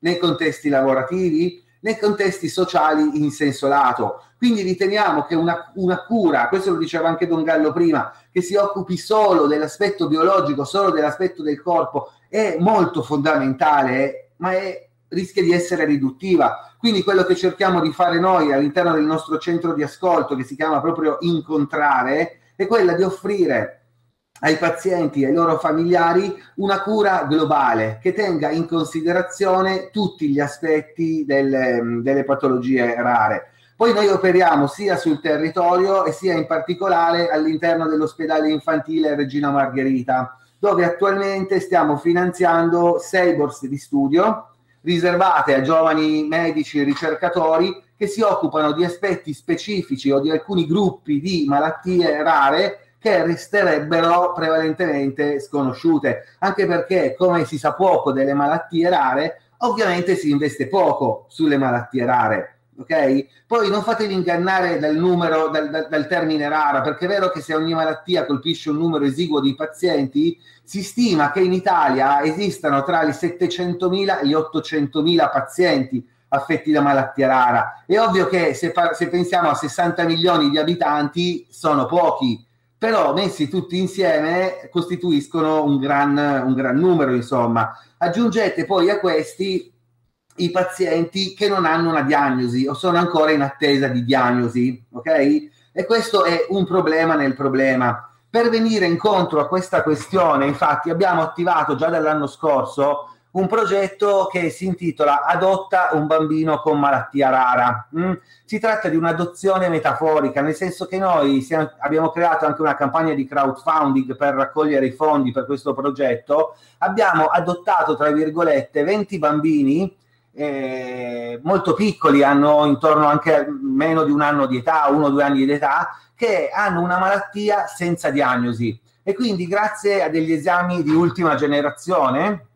nei contesti lavorativi, nei contesti sociali in senso lato. Quindi riteniamo che una, una, cura, questo lo diceva anche Don Gallo prima, che si occupi solo dell'aspetto biologico, solo dell'aspetto del corpo, è molto fondamentale, ma è, rischia di essere riduttiva. Quindi quello che cerchiamo di fare noi all'interno del nostro centro di ascolto, che si chiama proprio Incontrare, è quella di offrire ai pazienti e ai loro familiari una cura globale che tenga in considerazione tutti gli aspetti delle, delle patologie rare. Poi noi operiamo sia sul territorio e sia in particolare all'interno dell'ospedale infantile Regina Margherita, dove attualmente stiamo finanziando sei borse di studio riservate a giovani medici e ricercatori che si occupano di aspetti specifici o di alcuni gruppi di malattie rare che resterebbero prevalentemente sconosciute, anche perché come si sa poco delle malattie rare, ovviamente si investe poco sulle malattie rare. Ok? Poi non fatevi ingannare dal numero, dal, dal, dal, termine rara, perché è vero che se ogni malattia colpisce un numero esiguo di pazienti, si stima che in Italia esistano tra i 700.000 e gli 800.000 pazienti affetti da malattia rara. È ovvio che se, se pensiamo a 60 milioni di abitanti, sono pochi però messi tutti insieme costituiscono un gran, un gran numero, insomma. Aggiungete poi a questi i pazienti che non hanno una diagnosi o sono ancora in attesa di diagnosi, ok? E questo è un problema nel problema. Per venire incontro a questa questione, infatti, abbiamo attivato già dall'anno scorso un progetto che si intitola Adotta un bambino con malattia rara. Mm? Si tratta di un'adozione metaforica, nel senso che noi siamo, abbiamo creato anche una campagna di crowdfunding per raccogliere i fondi per questo progetto. Abbiamo adottato, tra virgolette, 20 bambini eh, molto piccoli, hanno intorno anche a meno di un anno di età, uno o due anni di età, che hanno una malattia senza diagnosi. E quindi grazie a degli esami di ultima generazione,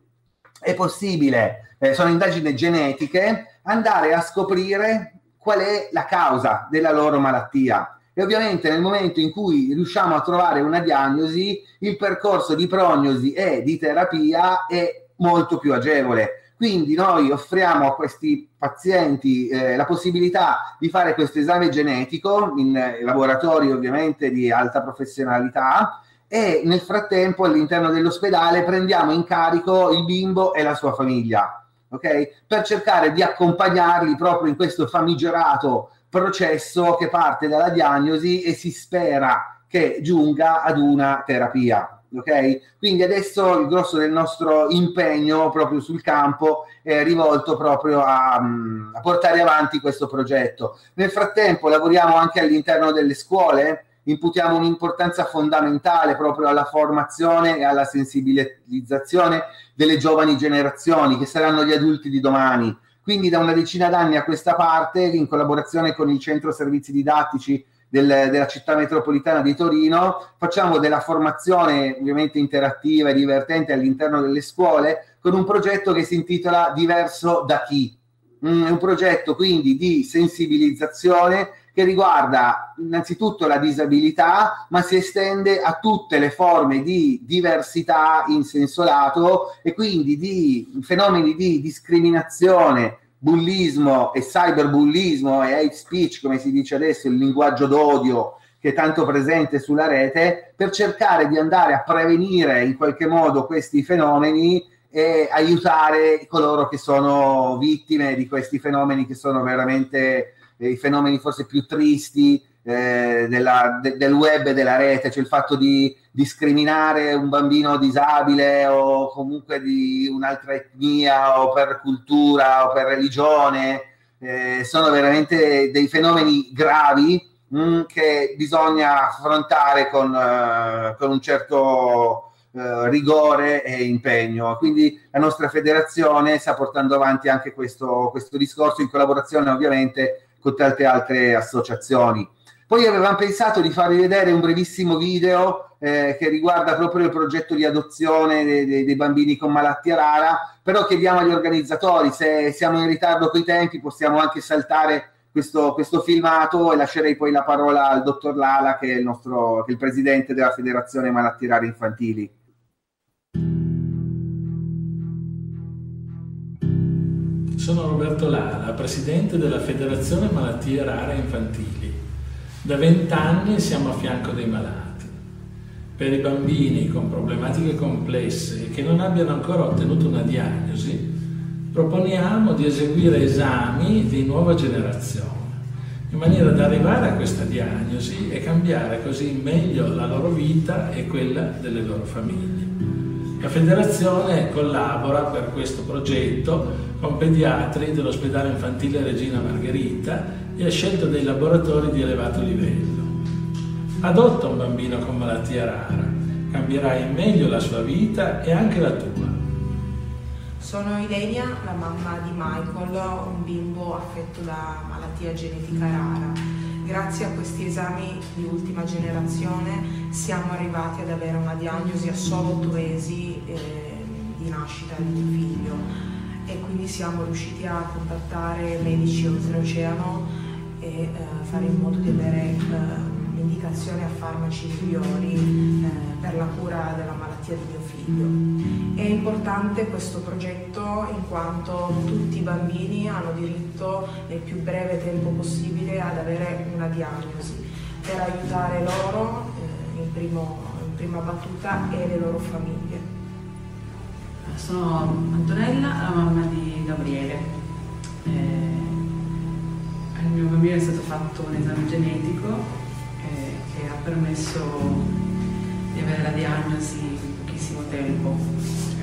è possibile, eh, sono indagini genetiche, andare a scoprire qual è la causa della loro malattia. E ovviamente nel momento in cui riusciamo a trovare una diagnosi, il percorso di prognosi e di terapia è molto più agevole. Quindi noi offriamo a questi pazienti eh, la possibilità di fare questo esame genetico in eh, laboratori ovviamente di alta professionalità e nel frattempo all'interno dell'ospedale prendiamo in carico il bimbo e la sua famiglia. Okay? Per cercare di accompagnarli proprio in questo famigerato processo che parte dalla diagnosi e si spera che giunga ad una terapia. Ok? Quindi adesso il grosso del nostro impegno proprio sul campo è rivolto proprio a, a portare avanti questo progetto. Nel frattempo lavoriamo anche all'interno delle scuole, imputiamo un'importanza fondamentale proprio alla formazione e alla sensibilizzazione delle giovani generazioni che saranno gli adulti di domani. Quindi da una decina d'anni a questa parte, in collaborazione con il Centro Servizi Didattici del, della città metropolitana di Torino, facciamo della formazione ovviamente interattiva e divertente all'interno delle scuole con un progetto che si intitola Diverso da chi? Mm, è un progetto quindi di sensibilizzazione che riguarda innanzitutto la disabilità, ma si estende a tutte le forme di diversità in senso lato e quindi di fenomeni di discriminazione, bullismo e cyberbullismo e hate speech, come si dice adesso, il linguaggio d'odio che è tanto presente sulla rete, per cercare di andare a prevenire in qualche modo questi fenomeni e aiutare coloro che sono vittime di questi fenomeni che sono veramente eh, i fenomeni forse più tristi eh, della, de, del web e della rete, cioè il fatto di discriminare un bambino disabile o comunque di un'altra etnia o per cultura o per religione, eh, sono veramente dei fenomeni gravi mh, mm, che bisogna affrontare con, uh, con un certo uh, rigore e impegno. Quindi la nostra federazione sta portando avanti anche questo, questo discorso in collaborazione ovviamente con tante altre associazioni. Poi avevamo pensato di farvi vedere un brevissimo video eh, che riguarda proprio il progetto di adozione dei, dei, dei, bambini con malattia rara, però chiediamo agli organizzatori, se siamo in ritardo con i tempi, possiamo anche saltare questo, questo filmato e lascerei poi la parola al dottor Lala, che è il, nostro, che è il presidente della Federazione Malattie Rare Infantili. Sono Roberto Lala, presidente della Federazione Malattie Rare Infantili. Da vent'anni siamo a fianco dei malati. Per i bambini con problematiche complesse che non abbiano ancora ottenuto una diagnosi, proponiamo di eseguire esami di nuova generazione, in maniera da arrivare a questa diagnosi e cambiare così meglio la loro vita e quella delle loro famiglie. La federazione collabora per questo progetto con pediatri dell'ospedale infantile Regina Margherita e ha scelto dei laboratori di elevato livello. Adotta un bambino con malattia rara, cambierai meglio la sua vita e anche la tua. Sono Ilenia, la mamma di Michael, un bimbo affetto da malattia genetica rara. Grazie a questi esami di ultima generazione siamo arrivati ad avere una diagnosi a solo otto mesi eh, di nascita di mio figlio e quindi siamo riusciti a contattare medici oltreoceano e eh, fare in modo di avere eh, un'indicazione a farmaci migliori eh, per la cura della malattia di mio figlio. È importante questo progetto in quanto tutti i bambini hanno diritto nel più breve tempo possibile ad avere una diagnosi per aiutare loro in, primo, in prima battuta e le loro famiglie. Sono Antonella, la mamma di Gabriele. Eh, al mio bambino è stato fatto un esame genetico eh, che ha permesso di avere la diagnosi in pochissimo tempo.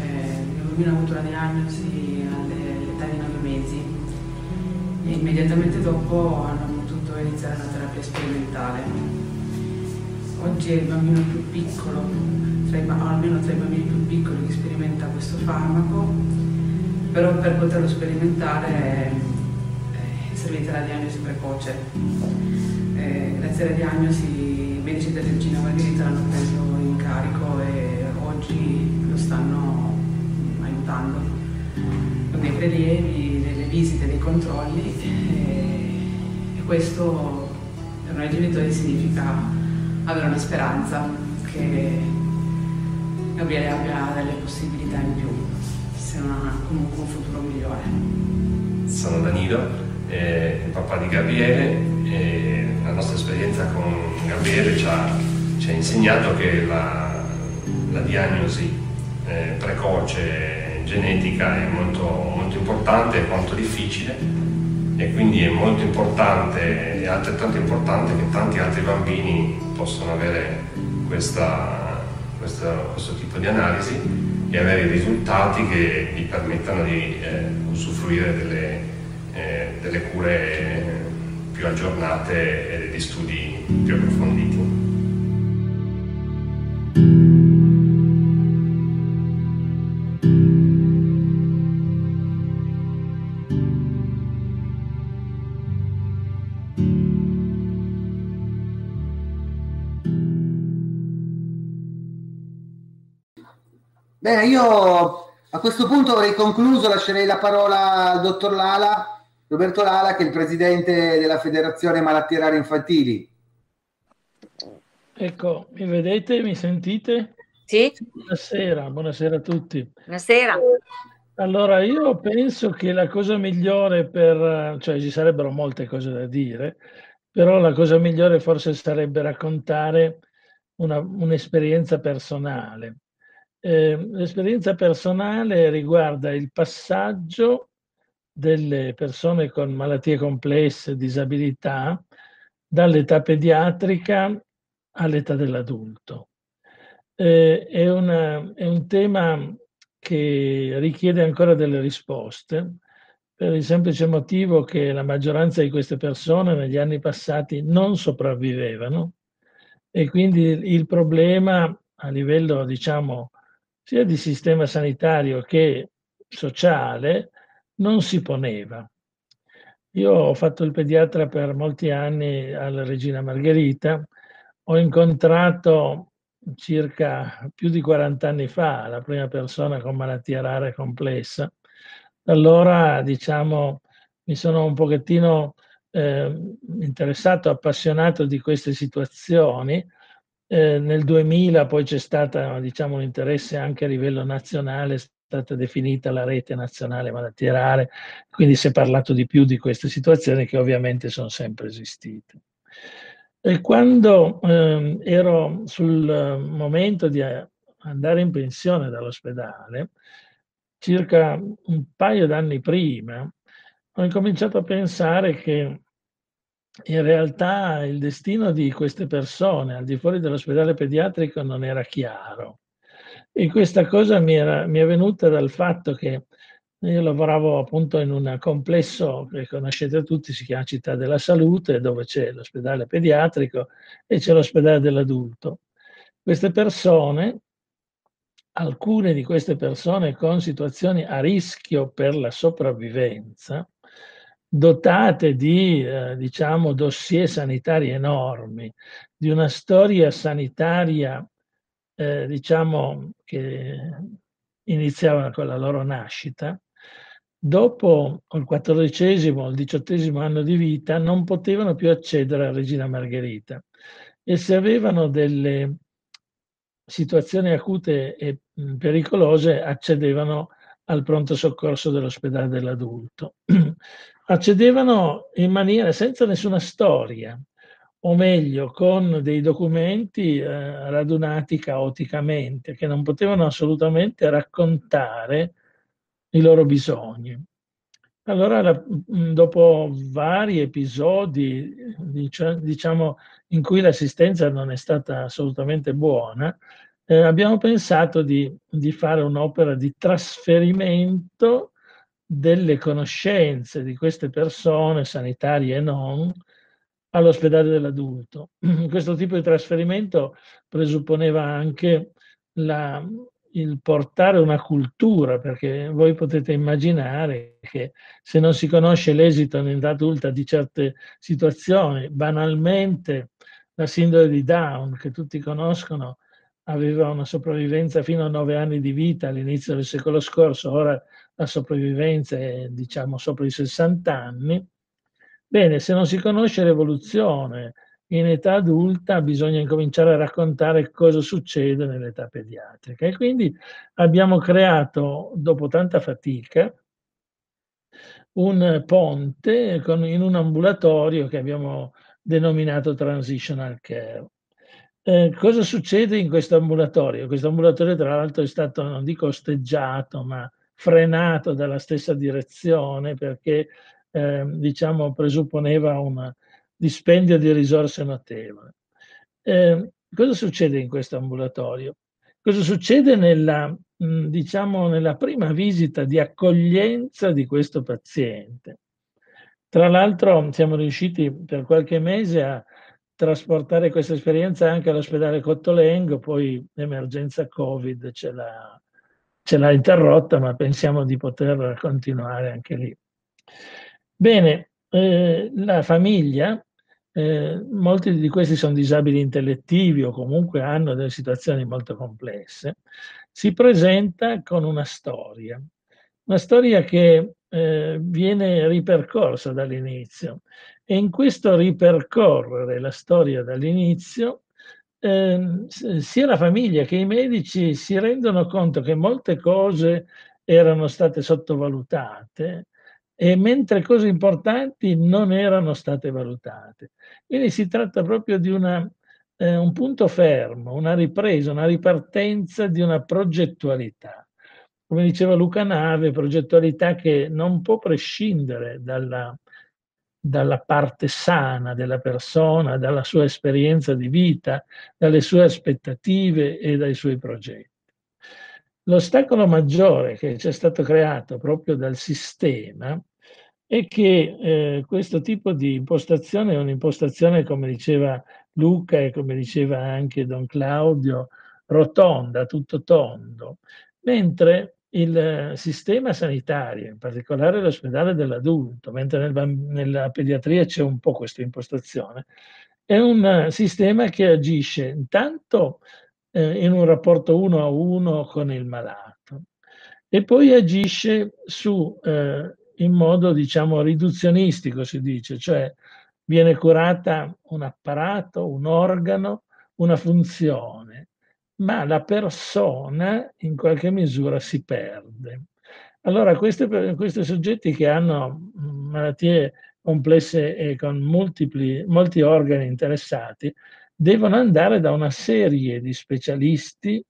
Eh, il mio bambino ha avuto la diagnosi all'età di 9 mesi e immediatamente dopo hanno potuto iniziare una terapia sperimentale. Oggi è il bambino più piccolo tra i, almeno tra i bambini più piccoli che sperimenta questo farmaco, però per poterlo sperimentare è, è servita la diagnosi precoce. Eh, grazie alla diagnosi i medici del Regina Margherita l'hanno preso in carico e oggi lo stanno aiutando con dei prelievi, delle visite, dei controlli e, e questo per noi genitori significa avere una speranza che Gabriele abbia delle possibilità in più. siano comunque un futuro migliore. Sono Danilo, eh, il papà di Gabriele e la nostra esperienza con Gabriele ci ha, ci ha insegnato che la, la diagnosi eh, precoce genetica è molto, molto importante e molto difficile e quindi è molto importante e altrettanto importante che tanti altri bambini possano avere questa, questa, questo tipo di analisi e avere i risultati che gli permettano di eh, usufruire delle, delle cure più aggiornate e degli studi più approfonditi. Bene, io a questo punto avrei concluso, lascerei la parola al dottor Lala, Roberto Lala, che è il presidente della Federazione Malattie Rare Infantili. Ecco, mi vedete, mi sentite? Sì. Buonasera, buonasera a tutti. Buonasera. Allora, io penso che la cosa migliore per, cioè ci sarebbero molte cose da dire, però la cosa migliore forse sarebbe raccontare una, un'esperienza personale. Eh, l'esperienza personale riguarda il passaggio delle persone con malattie complesse, disabilità, dall'età pediatrica all'età dell'adulto. Eh, è, una, è un tema che richiede ancora delle risposte per il semplice motivo che la maggioranza di queste persone negli anni passati non sopravvivevano e quindi il problema a livello diciamo sia di sistema sanitario che sociale non si poneva. Io ho fatto il pediatra per molti anni alla Regina Margherita, ho incontrato circa più di 40 anni fa la prima persona con malattia rara e complessa. Allora, diciamo, mi sono un pochettino eh, interessato, appassionato di queste situazioni eh, nel 2000 poi c'è stato diciamo, un interesse anche a livello nazionale, stata definita la rete nazionale malattie rare, quindi si è parlato di più di queste situazioni che ovviamente sono sempre esistite. E quando eh, ero sul momento di andare in pensione dall'ospedale, circa un paio d'anni prima, ho incominciato a pensare che in realtà il destino di queste persone al di fuori dell'ospedale pediatrico non era chiaro. E questa cosa mi, era, mi è venuta dal fatto che io lavoravo appunto in un complesso che conoscete tutti, si chiama Città della Salute, dove c'è l'ospedale pediatrico e c'è l'ospedale dell'adulto. Queste persone, alcune di queste persone con situazioni a rischio per la sopravvivenza, dotate di, eh, diciamo, dossier sanitari enormi, di una storia sanitaria, eh, diciamo, che iniziava con la loro nascita, dopo il quattordicesimo o il diciottesimo anno di vita non potevano più accedere a Regina Margherita e se avevano delle situazioni acute e pericolose accedevano al pronto soccorso dell'ospedale dell'adulto. *clears throat* accedevano in maniera senza nessuna storia, o meglio, con dei documenti eh, radunati caoticamente, che non potevano assolutamente raccontare i loro bisogni. Allora, la, dopo vari episodi, diciamo, in cui l'assistenza non è stata assolutamente buona, eh, abbiamo pensato di, di fare un'opera di trasferimento delle conoscenze di queste persone, sanitarie e non, all'ospedale dell'adulto. *clears throat* Questo tipo di trasferimento presupponeva anche la, il portare una cultura, perché voi potete immaginare che se non si conosce l'esito in età adulta di certe situazioni, banalmente la sindrome di Down, che tutti conoscono, aveva una sopravvivenza fino a nove anni di vita all'inizio del secolo scorso, ora la sopravvivenza è diciamo sopra i 60 anni. Bene, se non si conosce l'evoluzione, in età adulta bisogna incominciare a raccontare cosa succede nell'età pediatrica. E quindi abbiamo creato, dopo tanta fatica, un ponte con, in un ambulatorio che abbiamo denominato Transitional Care. Eh, cosa succede in questo ambulatorio? Questo ambulatorio tra l'altro è stato, non dico osteggiato, ma frenato dalla stessa direzione perché eh, diciamo presupponeva un dispendio di risorse notevole. Eh, cosa succede in questo ambulatorio? Cosa succede nella, diciamo, nella prima visita di accoglienza di questo paziente? Tra l'altro siamo riusciti per qualche mese a trasportare questa esperienza anche all'ospedale Cottolengo, poi l'emergenza Covid ce l'ha, ce l'ha interrotta, ma pensiamo di poter continuare anche lì. Bene, eh, la famiglia, eh, molti di questi sono disabili intellettivi o comunque hanno delle situazioni molto complesse, si presenta con una storia, una storia che eh, viene ripercorsa dall'inizio. E in questo ripercorrere la storia dall'inizio eh, sia la famiglia che i medici si rendono conto che molte cose erano state sottovalutate e mentre cose importanti non erano state valutate. Quindi si tratta proprio di una, eh, un punto fermo, una ripresa, una ripartenza di una progettualità. Come diceva Luca Nave, progettualità che non può prescindere dalla, dalla parte sana della persona, dalla sua esperienza di vita, dalle sue aspettative e dai suoi progetti. L'ostacolo maggiore che ci è stato creato proprio dal sistema è che eh, questo tipo di impostazione è un'impostazione, come diceva Luca e come diceva anche Don Claudio, rotonda, tutto tondo, mentre il sistema sanitario, in particolare l'ospedale dell'adulto, mentre nel, nella pediatria c'è un po' questa impostazione, è un sistema che agisce intanto eh, in un rapporto uno a uno con il malato e poi agisce su eh, in modo, diciamo, riduzionistico, si dice, cioè viene curata un apparato, un organo, una funzione, ma la persona in qualche misura si perde. Allora, questi, questi soggetti che hanno malattie complesse e con multipli, molti organi interessati, devono andare da una serie di specialisti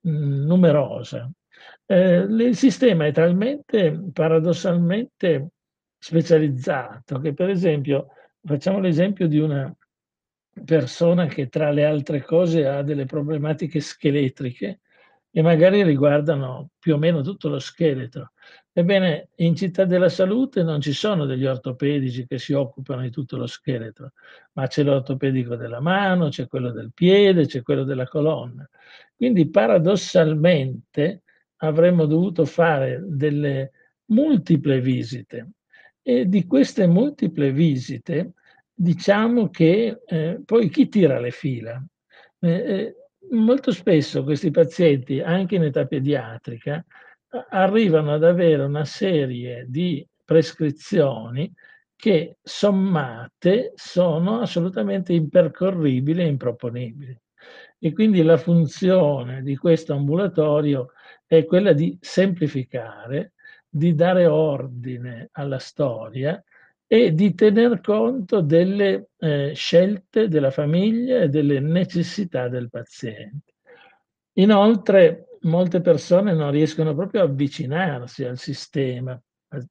mh, numerosa eh, il sistema è talmente paradossalmente specializzato che per esempio facciamo l'esempio di una persona che tra le altre cose ha delle problematiche scheletriche e magari riguardano più o meno tutto lo scheletro. Ebbene, in Città della Salute non ci sono degli ortopedici che si occupano di tutto lo scheletro, ma c'è l'ortopedico della mano, c'è quello del piede, c'è quello della colonna. Quindi paradossalmente avremmo dovuto fare delle multiple visite e di queste multiple visite diciamo che eh, poi chi tira le fila? Eh, eh, molto spesso questi pazienti, anche in età pediatrica, arrivano ad avere una serie di prescrizioni che sommate sono assolutamente impercorribili e improponibili. E quindi la funzione di questo ambulatorio è quella di semplificare, di dare ordine alla storia e di tener conto delle eh, scelte della famiglia e delle necessità del paziente. Inoltre, molte persone non riescono proprio a avvicinarsi al sistema.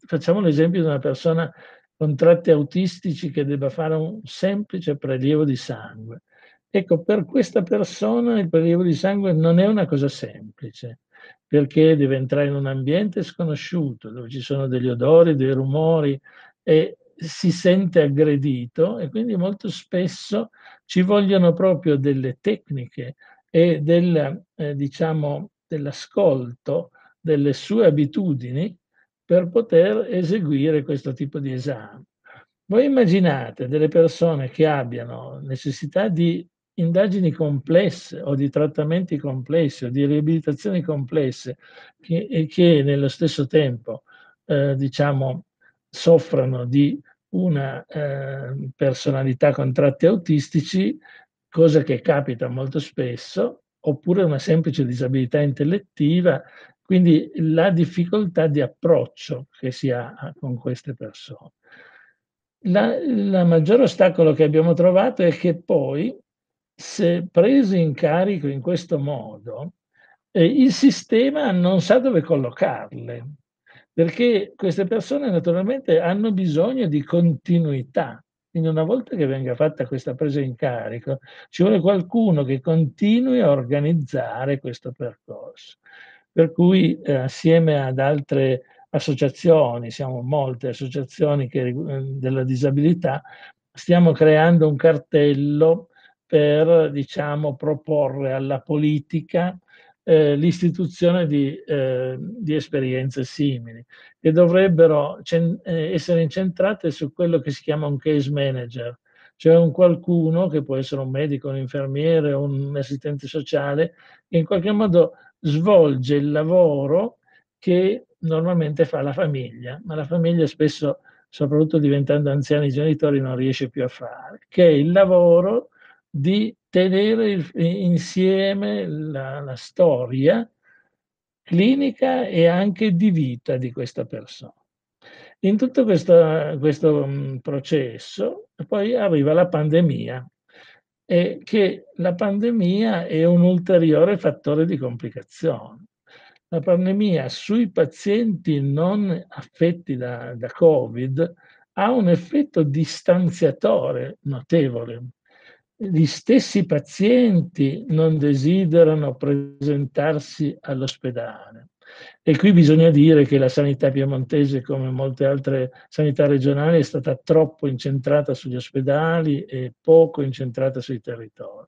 Facciamo l'esempio di una persona con tratti autistici che debba fare un semplice prelievo di sangue. Ecco, per questa persona il prelievo di sangue non è una cosa semplice perché deve entrare in un ambiente sconosciuto, dove ci sono degli odori, dei rumori e si sente aggredito e quindi molto spesso ci vogliono proprio delle tecniche e del, eh, diciamo, dell'ascolto delle sue abitudini per poter eseguire questo tipo di esame. Voi immaginate delle persone che abbiano necessità di indagini complesse o di trattamenti complessi o di riabilitazioni complesse che, e che nello stesso tempo eh, diciamo soffrano di una eh, personalità con tratti autistici, cosa che capita molto spesso, oppure una semplice disabilità intellettiva, quindi la difficoltà di approccio che si ha con queste persone. La, la maggior ostacolo che abbiamo trovato è che poi, se presi in carico in questo modo, eh, il sistema non sa dove collocarle, perché queste persone naturalmente hanno bisogno di continuità. Quindi una volta che venga fatta questa presa in carico, ci vuole qualcuno che continui a organizzare questo percorso. Per cui eh, assieme ad altre associazioni, siamo molte associazioni che, eh, della disabilità, stiamo creando un cartello per diciamo, proporre alla politica eh, l'istituzione di, eh, di, esperienze simili, che dovrebbero cen- eh, essere incentrate su quello che si chiama un case manager, cioè un qualcuno che può essere un medico, un infermiere, un assistente sociale, che in qualche modo svolge il lavoro che normalmente fa la famiglia, ma la famiglia spesso, soprattutto diventando anziani i genitori, non riesce più a fare, che è il lavoro di tenere il, insieme la, la storia clinica e anche di vita di questa persona. In tutto questo, questo mm, processo poi arriva la pandemia e che la pandemia è un ulteriore fattore di complicazione. La pandemia sui pazienti non affetti da, da Covid ha un effetto distanziatore notevole gli stessi pazienti non desiderano presentarsi all'ospedale. E qui bisogna dire che la sanità piemontese, come molte altre sanità regionali, è stata troppo incentrata sugli ospedali e poco incentrata sui territori.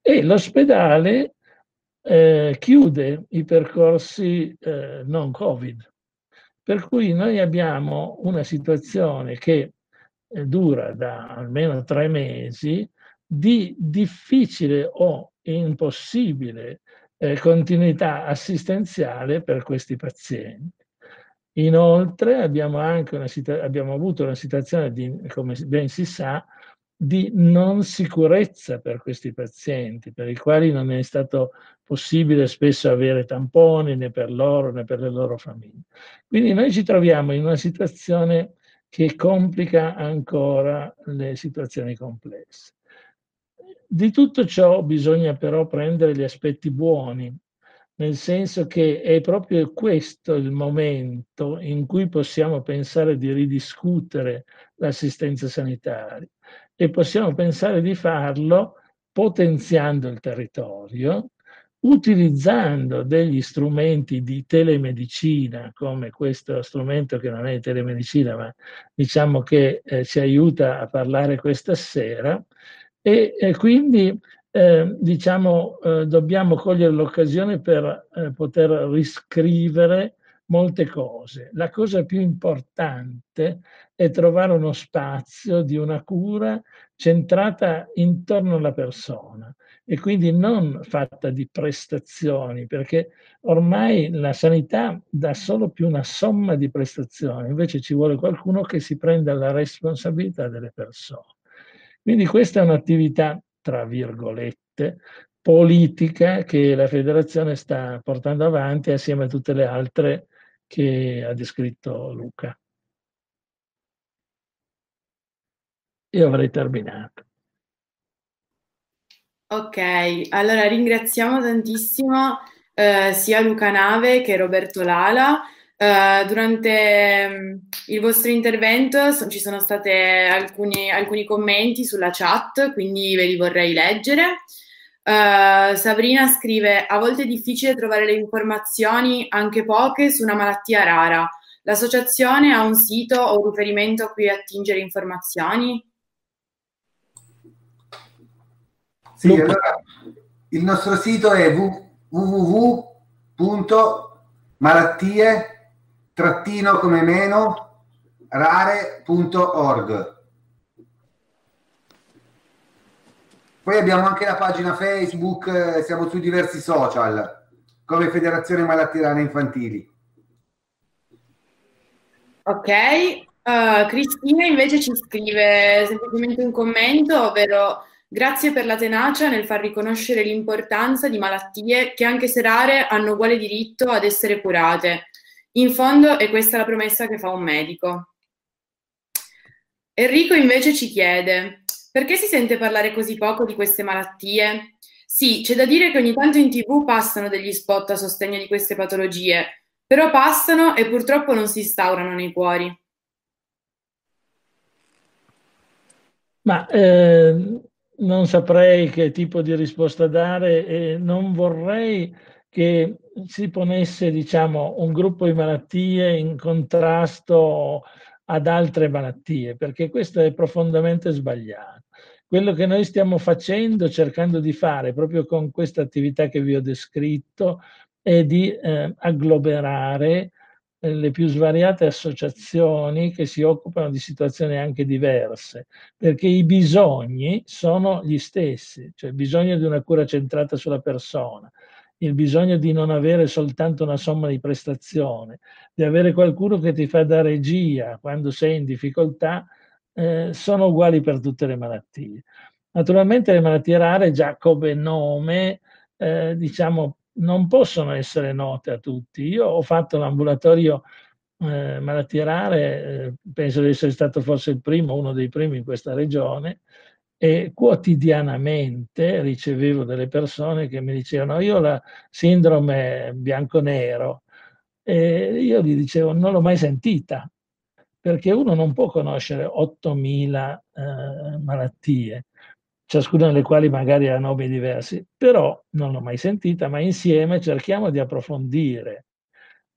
E l'ospedale eh, chiude i percorsi eh, non Covid. Per cui noi abbiamo una situazione che eh, dura da almeno tre mesi, di difficile o impossibile eh, continuità assistenziale per questi pazienti. Inoltre abbiamo, anche una abbiamo avuto una situazione, di, come ben si sa, di non sicurezza per questi pazienti, per i quali non è stato possibile spesso avere tamponi né per loro né per le loro famiglie. Quindi noi ci troviamo in una situazione che complica ancora le situazioni complesse. Di tutto ciò bisogna però prendere gli aspetti buoni, nel senso che è proprio questo il momento in cui possiamo pensare di ridiscutere l'assistenza sanitaria e possiamo pensare di farlo potenziando il territorio, utilizzando degli strumenti di telemedicina, come questo strumento che non è telemedicina, ma diciamo che eh, ci aiuta a parlare questa sera, e, e quindi eh, diciamo eh, dobbiamo cogliere l'occasione per eh, poter riscrivere molte cose. La cosa più importante è trovare uno spazio di una cura centrata intorno alla persona e quindi non fatta di prestazioni, perché ormai la sanità dà solo più una somma di prestazioni, invece ci vuole qualcuno che si prenda la responsabilità delle persone. Quindi questa è un'attività, tra virgolette, politica che la federazione sta portando avanti assieme a tutte le altre che ha descritto Luca. Io avrei terminato. Ok, allora ringraziamo tantissimo eh, sia Luca Nave che Roberto Lala. Uh, durante um, il vostro intervento so, ci sono stati alcuni, alcuni, commenti sulla chat, quindi ve li vorrei leggere. Uh, Sabrina scrive: A volte è difficile trovare le informazioni, anche poche, su una malattia rara. L'associazione ha un sito o un riferimento a cui attingere informazioni? Sì, allora il nostro sito è www.malattie trattino come meno rare.org. Poi abbiamo anche la pagina Facebook, eh, siamo su diversi social, come Federazione Malattie Rane Infantili. Ok, Uh, Cristina invece ci scrive semplicemente un commento, ovvero grazie per la tenacia nel far riconoscere l'importanza di malattie che anche se rare hanno uguale diritto ad essere curate. In fondo è questa la promessa che fa un medico. Enrico invece ci chiede perché si sente parlare così poco di queste malattie? Sì, c'è da dire che ogni tanto in tv passano degli spot a sostegno di queste patologie, però passano e purtroppo non si instaurano nei cuori. Ma eh, non saprei che tipo di risposta dare e non vorrei che si ponesse, diciamo, un gruppo di malattie in contrasto ad altre malattie, perché questo è profondamente sbagliato. Quello che noi stiamo facendo, cercando di fare proprio con questa attività che vi ho descritto, è di eh, agglomerare eh, le più svariate associazioni che si occupano di situazioni anche diverse, perché i bisogni sono gli stessi, cioè il bisogno di una cura centrata sulla persona, il bisogno di non avere soltanto una somma di prestazione, di avere qualcuno che ti fa da regia quando sei in difficoltà, eh, sono uguali per tutte le malattie. Naturalmente le malattie rare già come nome, eh, diciamo, non possono essere note a tutti. Io ho fatto l'ambulatorio eh, malattie rare, eh, penso di essere stato forse il primo, uno dei primi in questa regione, e quotidianamente ricevevo delle persone che mi dicevano io ho la sindrome bianco-nero e io gli dicevo non l'ho mai sentita perché uno non può conoscere 8.000 eh, malattie, ciascuna delle quali magari ha nomi diversi, però non l'ho mai sentita, ma insieme cerchiamo di approfondire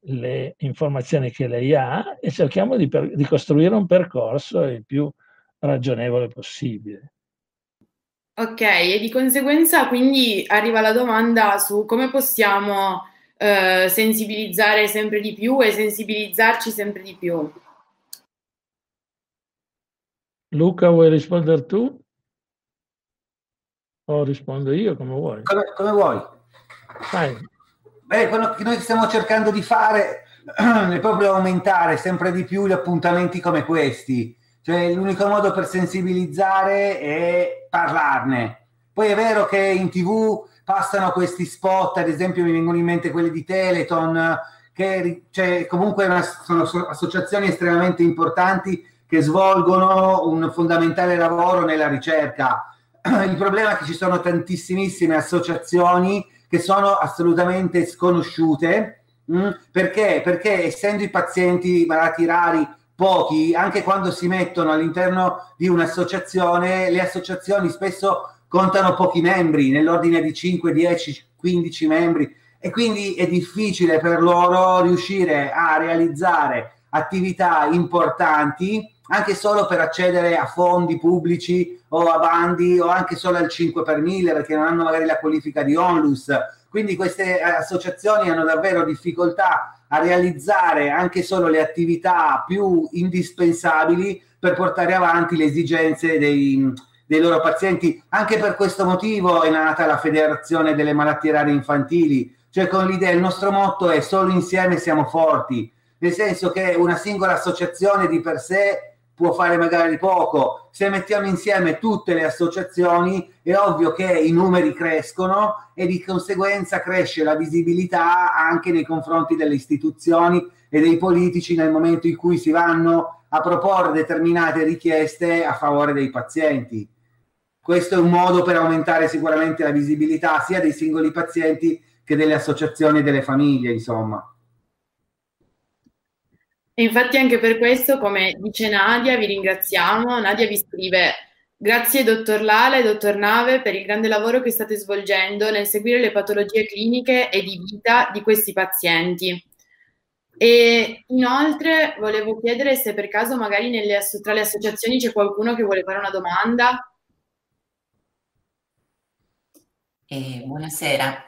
le informazioni che lei ha e cerchiamo di, per, di costruire un percorso il più ragionevole possibile. Ok, e di conseguenza quindi arriva la domanda su come possiamo eh, sensibilizzare sempre di più e sensibilizzarci sempre di più. Luca, vuoi rispondere tu? O rispondo io come vuoi? Come, come vuoi. Vai. Beh, quello che noi stiamo cercando di fare *clears throat* è proprio aumentare sempre di più gli appuntamenti come questi cioè, l'unico modo per sensibilizzare è parlarne. Poi è vero che in tv passano questi spot, ad esempio mi vengono in mente quelli di Teleton, che cioè, comunque sono associazioni estremamente importanti che svolgono un fondamentale lavoro nella ricerca. *clears throat* Il problema è che ci sono tantissimissime associazioni che sono assolutamente sconosciute. Mm, perché? Perché essendo i pazienti malati rari pochi, anche quando si mettono all'interno di un'associazione, le associazioni spesso contano pochi membri, nell'ordine di 5, 10, 15 membri e quindi è difficile per loro riuscire a realizzare attività importanti anche solo per accedere a fondi pubblici o a bandi o anche solo al 5 per 1000 perché non hanno magari la qualifica di onlus. Quindi queste associazioni hanno davvero difficoltà a realizzare anche solo le attività più indispensabili per portare avanti le esigenze dei, dei loro pazienti. Anche per questo motivo è nata la Federazione delle Malattie Rare Infantili, cioè con l'idea, il nostro motto è solo insieme siamo forti, nel senso che una singola associazione di per sé può fare magari poco. Se mettiamo insieme tutte le associazioni è ovvio che i numeri crescono e di conseguenza cresce la visibilità anche nei confronti delle istituzioni e dei politici nel momento in cui si vanno a proporre determinate richieste a favore dei pazienti. Questo è un modo per aumentare sicuramente la visibilità sia dei singoli pazienti che delle associazioni e delle famiglie, insomma. E infatti anche per questo, come dice Nadia, vi ringraziamo. Nadia vi scrive Grazie dottor Lala e dottor Nave per il grande lavoro che state svolgendo nel seguire le patologie cliniche e di vita di questi pazienti. E inoltre volevo chiedere se per caso magari nelle, tra le associazioni c'è qualcuno che vuole fare una domanda. Eh, buonasera.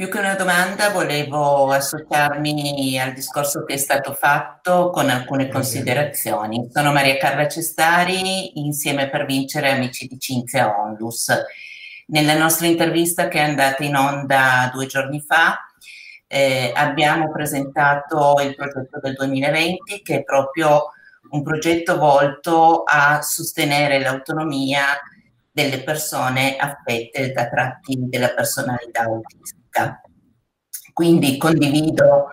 Più che una domanda volevo associarmi al discorso che è stato fatto con alcune considerazioni. Sono Maria Carla Cestari, insieme per vincere Amici di Cinzia Onlus. Nella nostra intervista che è andata in onda due giorni fa eh, abbiamo presentato il progetto del 2020 che è proprio un progetto volto a sostenere l'autonomia delle persone affette da tratti della personalità autistica. Quindi condivido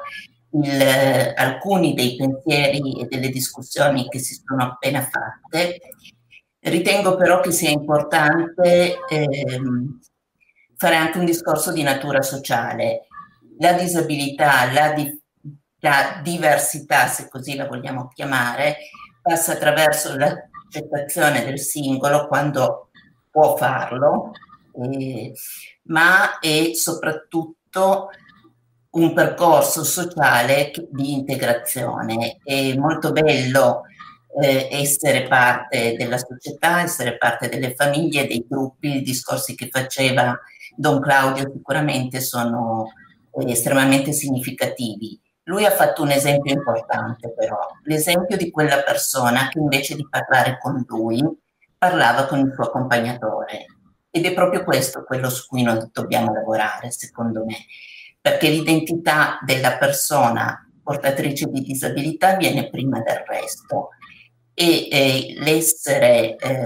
il, alcuni dei pensieri e delle discussioni che si sono appena fatte. Ritengo però che sia importante ehm, fare anche un discorso di natura sociale. La disabilità, la, di, la diversità, se così la vogliamo chiamare, passa attraverso l'accettazione del singolo quando può farlo, eh, ma è soprattutto un percorso sociale di integrazione. È molto bello eh, essere parte della società, essere parte delle famiglie, dei gruppi, i discorsi che faceva Don Claudio sicuramente sono eh, estremamente significativi. Lui ha fatto un esempio importante però, l'esempio di quella persona che invece di parlare con lui parlava con il suo accompagnatore. Ed è proprio questo quello su cui noi dobbiamo lavorare, secondo me, perché l'identità della persona portatrice di disabilità viene prima del resto e eh, l'essere eh,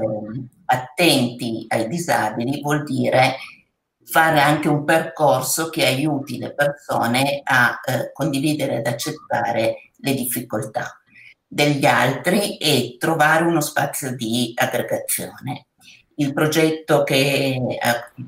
attenti ai disabili vuol dire fare anche un percorso che aiuti le persone a eh, condividere ed accettare le difficoltà degli altri e trovare uno spazio di aggregazione. Il progetto che, eh,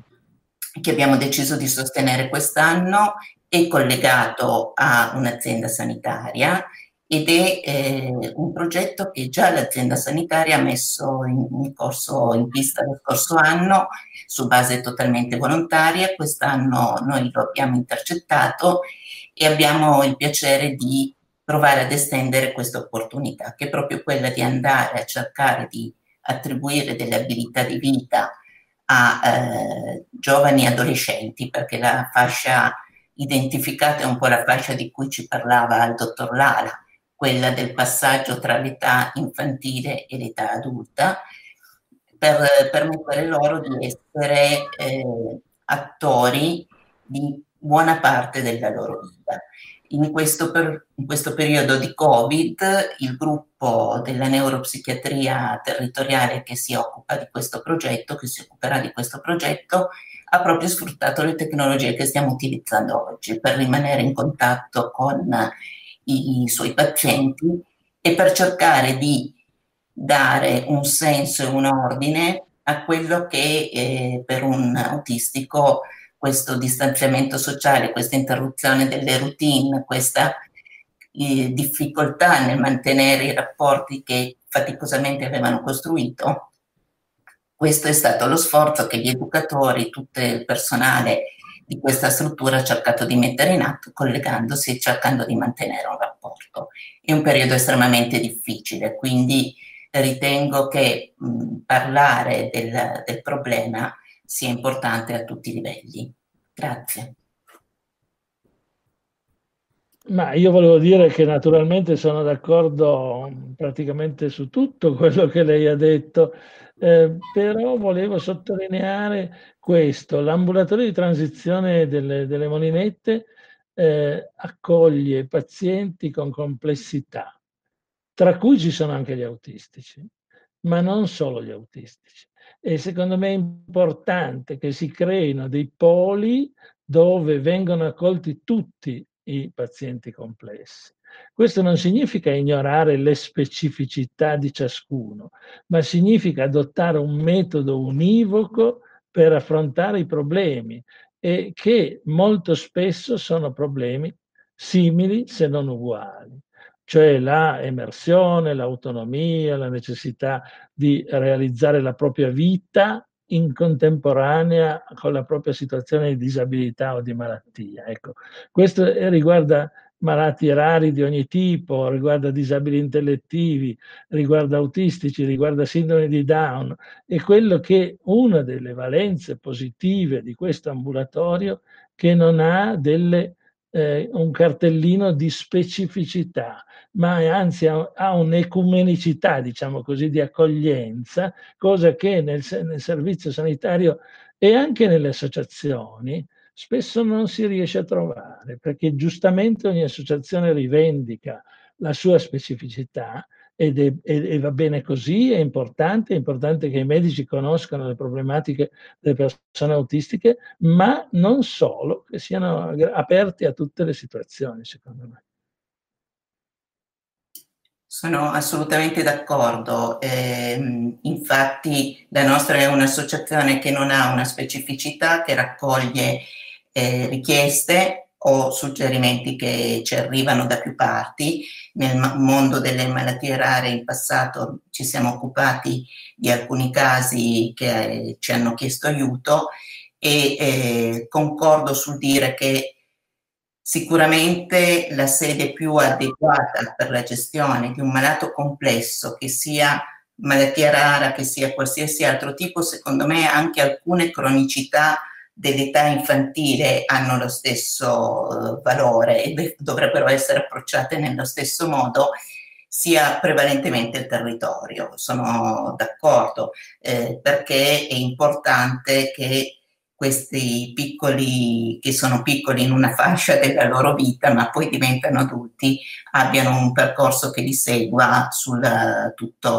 che abbiamo deciso di sostenere quest'anno è collegato a un'azienda sanitaria ed è eh, un progetto che già l'azienda sanitaria ha messo in, in, corso, in pista lo scorso anno su base totalmente volontaria. Quest'anno noi lo abbiamo intercettato e abbiamo il piacere di provare ad estendere questa opportunità, che è proprio quella di andare a cercare di attribuire delle abilità di vita a eh, giovani adolescenti, perché la fascia identificata è un po' la fascia di cui ci parlava il dottor Lala, quella del passaggio tra l'età infantile e l'età adulta, per permettere loro di essere eh, attori di buona parte della loro vita. In questo, per, in questo, periodo di Covid il gruppo della neuropsichiatria territoriale che si occupa di questo progetto, che si occuperà di questo progetto, ha proprio sfruttato le tecnologie che stiamo utilizzando oggi per rimanere in contatto con i suoi pazienti e per cercare di dare un senso e un ordine a quello che eh, per un autistico questo distanziamento sociale, questa interruzione delle routine, questa eh, difficoltà nel mantenere i rapporti che faticosamente avevano costruito, questo è stato lo sforzo che gli educatori, tutto il personale di questa struttura ha cercato di mettere in atto collegandosi e cercando di mantenere un rapporto. È un periodo estremamente difficile, quindi ritengo che mh, parlare del, del problema sia importante a tutti i livelli. Grazie. Ma io volevo dire che naturalmente sono d'accordo praticamente su tutto quello che lei ha detto, eh, però volevo sottolineare questo. L'ambulatorio di transizione delle, delle molinette eh, accoglie pazienti con complessità, tra cui ci sono anche gli autistici, ma non solo gli autistici. E secondo me è importante che si creino dei poli dove vengono accolti tutti i pazienti complessi. Questo non significa ignorare le specificità di ciascuno, ma significa adottare un metodo univoco per affrontare i problemi e che molto spesso sono problemi simili se non uguali, cioè la emersione, l'autonomia, la necessità di realizzare la propria vita in contemporanea con la propria situazione di disabilità o di malattia. Ecco, questo riguarda malati rari di ogni tipo, riguarda disabili intellettivi, riguarda autistici, riguarda sindrome di Down. E quello che una delle valenze positive di questo ambulatorio che non ha delle, eh, un cartellino di specificità, ma anzi ha, ha un'ecumenicità, diciamo così, di accoglienza, cosa che nel, nel servizio sanitario e anche nelle associazioni spesso non si riesce a trovare, perché giustamente ogni associazione rivendica la sua specificità ed è, e, va bene così, è importante, è importante che i medici conoscano le problematiche delle persone autistiche, ma non solo, che siano aperti a tutte le situazioni, secondo me. Sono assolutamente d'accordo. Eh, infatti la nostra è un'associazione che non ha una specificità, che raccoglie eh, richieste o suggerimenti che ci arrivano da più parti. Nel mondo delle malattie rare in passato ci siamo occupati di alcuni casi che eh, ci hanno chiesto aiuto e eh, concordo sul dire che Sicuramente la sede più adeguata per la gestione di un malato complesso, che sia malattia rara, che sia qualsiasi altro tipo, secondo me anche alcune cronicità dell'età infantile hanno lo stesso uh, valore e dovrebbero essere approcciate nello stesso modo sia prevalentemente il territorio. Sono d'accordo eh, perché è importante che questi piccoli, che sono piccoli in una fascia della loro vita, ma poi diventano adulti, abbiano un percorso che li segua su tutta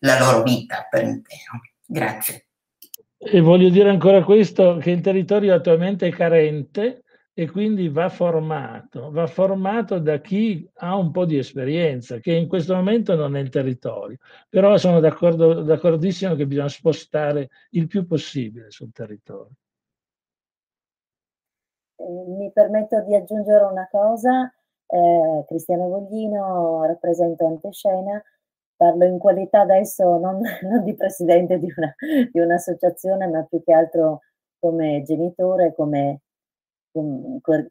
la loro vita per intero. Grazie. E voglio dire ancora questo, che il territorio attualmente è carente e quindi va formato, va formato da chi ha un po' di esperienza, che in questo momento non è il territorio. Però sono d'accordo, d'accordissimo che bisogna spostare il più possibile sul territorio. Eh, mi permetto di aggiungere una cosa, eh, Cristiano Voglino, rappresento Antescena, parlo in qualità adesso non, *laughs* non di presidente di, una, di un'associazione, ma più che altro come genitore, come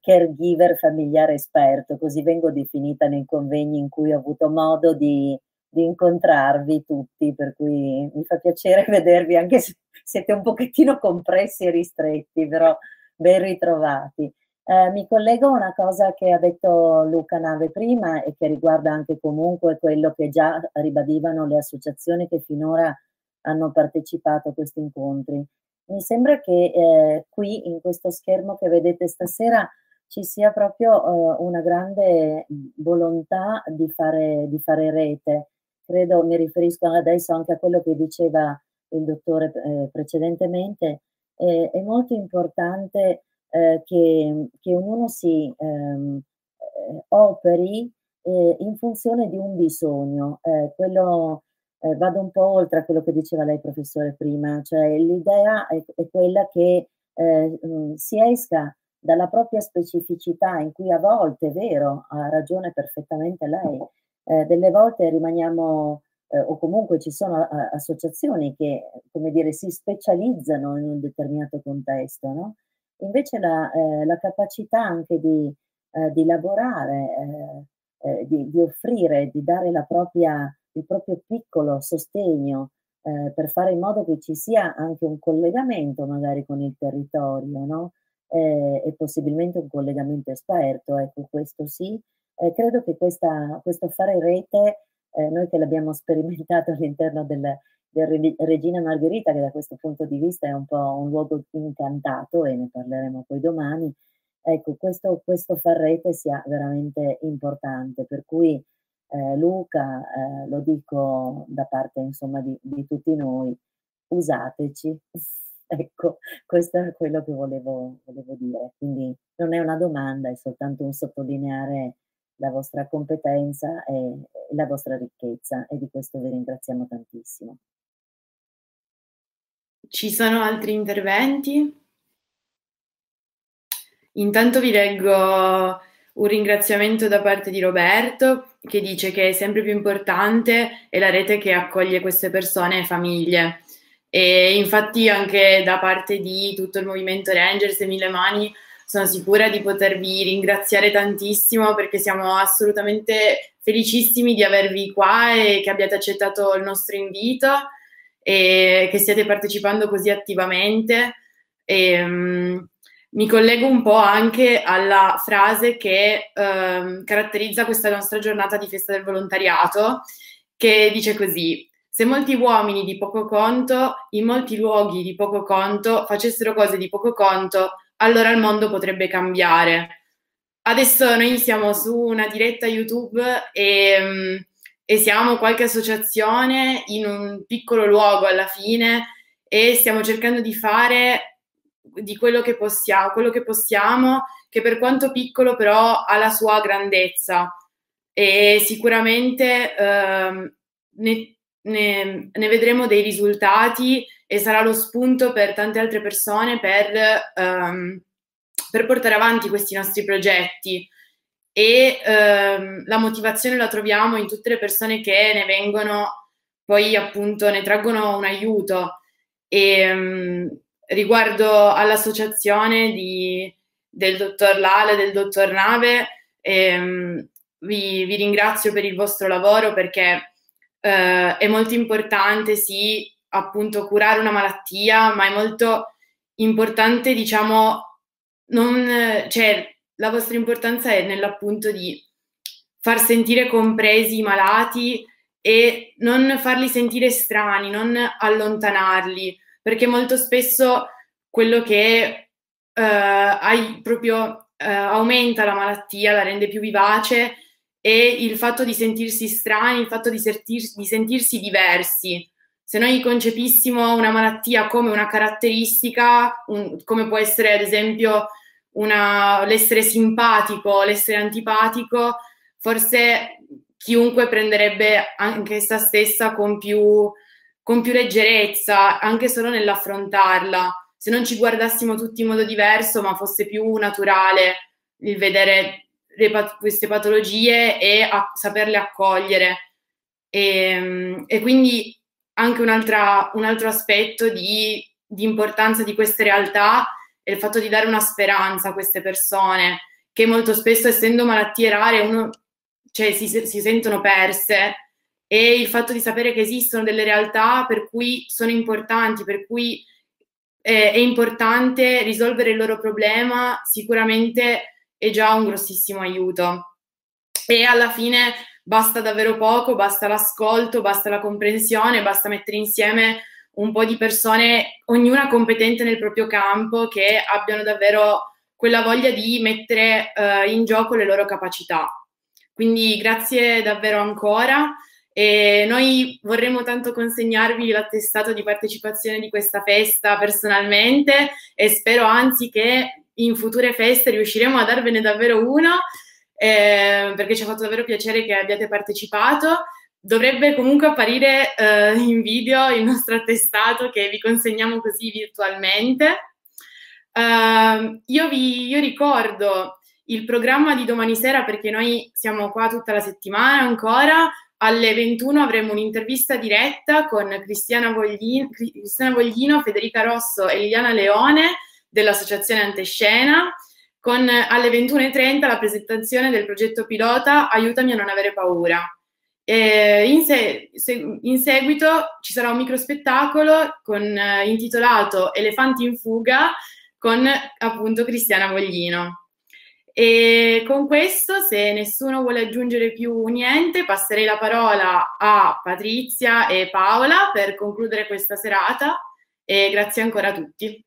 caregiver familiare esperto, così vengo definita nei convegni in cui ho avuto modo di, di incontrarvi tutti, per cui mi fa piacere *laughs* vedervi anche se siete un pochettino compressi e ristretti, però ben ritrovati. Eh, mi collego a una cosa che ha detto Luca Nave prima e che riguarda anche comunque quello che già ribadivano le associazioni che finora hanno partecipato a questi incontri. Mi sembra che eh, qui in questo schermo che vedete stasera ci sia proprio eh, una grande volontà di fare, di fare, rete. Credo, mi riferisco adesso anche a quello che diceva il dottore eh, precedentemente, è molto importante eh, che, che, ognuno si ehm, eh, operi eh, in funzione di un bisogno. quello eh, vado un po' oltre a quello che diceva lei, professore, prima, cioè l'idea è, è quella che eh, mm, si esca dalla propria specificità, in cui a volte, è vero, ha ragione perfettamente lei, eh, delle volte rimaniamo, eh, o comunque ci sono a, eh, associazioni che, come dire, si specializzano in un determinato contesto, no? Invece la, eh, la capacità anche di, di lavorare, di, di offrire, di dare propria il proprio piccolo sostegno eh, per fare in modo che ci sia anche un collegamento magari con il territorio, no? eh, e possibilmente un collegamento esperto, ecco questo sì. Eh, credo che questa, questo fare rete, eh, noi che l'abbiamo sperimentato *laughs* all'interno del, del Regina Margherita, che da questo punto di vista è un po' un luogo incantato e ne parleremo poi domani, ecco questo, questo far rete sia veramente importante, per cui eh, Luca, eh, lo dico da parte insomma di, di tutti noi, usateci. *laughs* ecco, questo è quello che volevo, volevo dire. Quindi non è una domanda, è soltanto un sottolineare la vostra competenza e, e la vostra ricchezza e di questo vi ringraziamo tantissimo. Ci sono altri interventi? Intanto vi leggo un ringraziamento da parte di Roberto che dice che è sempre più importante è la rete che accoglie queste persone e famiglie. E infatti anche da parte di tutto il movimento Rangers e Mille Mani sono sicura di potervi ringraziare tantissimo perché siamo assolutamente felicissimi di avervi qua e che abbiate accettato il nostro invito e che stiate partecipando così attivamente. E, um, mi collego un po' anche alla frase che ehm, caratterizza questa nostra giornata di festa del volontariato, che dice così: se molti uomini di poco conto, in molti luoghi di poco conto, facessero cose di poco conto, allora il mondo potrebbe cambiare. Adesso noi siamo su una diretta YouTube e um, e siamo qualche associazione in un piccolo luogo alla fine e stiamo cercando di fare di quello che possiamo, quello che possiamo, che per quanto piccolo però ha la sua grandezza. E sicuramente eh, ne, ne, ne, vedremo dei risultati e sarà lo spunto per tante altre persone per, um, per portare avanti questi nostri progetti e um, la motivazione la troviamo in tutte le persone che ne vengono poi appunto ne traggono un aiuto. E um, riguardo all'associazione di, del dottor Lale del dottor Nave ehm, vi, vi, ringrazio per il vostro lavoro perché eh, è molto importante sì appunto curare una malattia, ma è molto importante, diciamo, non, cioè, la vostra importanza è nell'appunto di far sentire compresi i malati e non farli sentire strani, non allontanarli, perché molto spesso quello che eh, hai proprio eh, aumenta la malattia, la rende più vivace e il fatto di sentirsi strani, il fatto di, sentir- di sentirsi diversi. Se noi concepissimo una malattia come una caratteristica, un, come può essere ad esempio una, l'essere simpatico, l'essere antipatico, forse chiunque prenderebbe anche essa stessa con più, con più leggerezza, anche solo nell'affrontarla. Se non ci guardassimo tutti in modo diverso, ma fosse più naturale il vedere pat- queste patologie e a- saperle accogliere. E, e quindi anche un altro aspetto di, di, importanza di queste realtà è il fatto di dare una speranza a queste persone che molto spesso, essendo malattie rare, uno, cioè, si, si sentono perse e il fatto di sapere che esistono delle realtà per cui sono importanti, per cui eh, è importante risolvere il loro problema, sicuramente è già un grossissimo aiuto. E alla fine basta davvero poco, basta l'ascolto, basta la comprensione, basta mettere insieme un po' di persone, ognuna competente nel proprio campo, che abbiano davvero quella voglia di mettere uh, in gioco le loro capacità. Quindi grazie davvero ancora e noi vorremmo tanto consegnarvi l'attestato di partecipazione di questa festa personalmente e spero anzi che in future feste riusciremo a darvene davvero uno eh, perché ci ha fatto davvero piacere che abbiate partecipato. Dovrebbe comunque apparire eh, in video il nostro attestato che vi consegniamo così virtualmente. Uh, io vi io ricordo il programma di domani sera perché noi siamo qua tutta la settimana ancora. Alle 21 avremo un'intervista diretta con Cristiana Voglino, Cristiana Voglino Federica Rosso e Liliana Leone dell'Associazione Antescena con alle 21.30 la presentazione del progetto pilota Aiutami a non avere paura. In, se, se, in, seguito ci sarà un micro spettacolo con, eh, intitolato Elefanti in fuga con appunto Cristiana Voglino. E con questo, se nessuno vuole aggiungere più niente, passerei la parola a Patrizia e Paola per concludere questa serata e grazie ancora a tutti.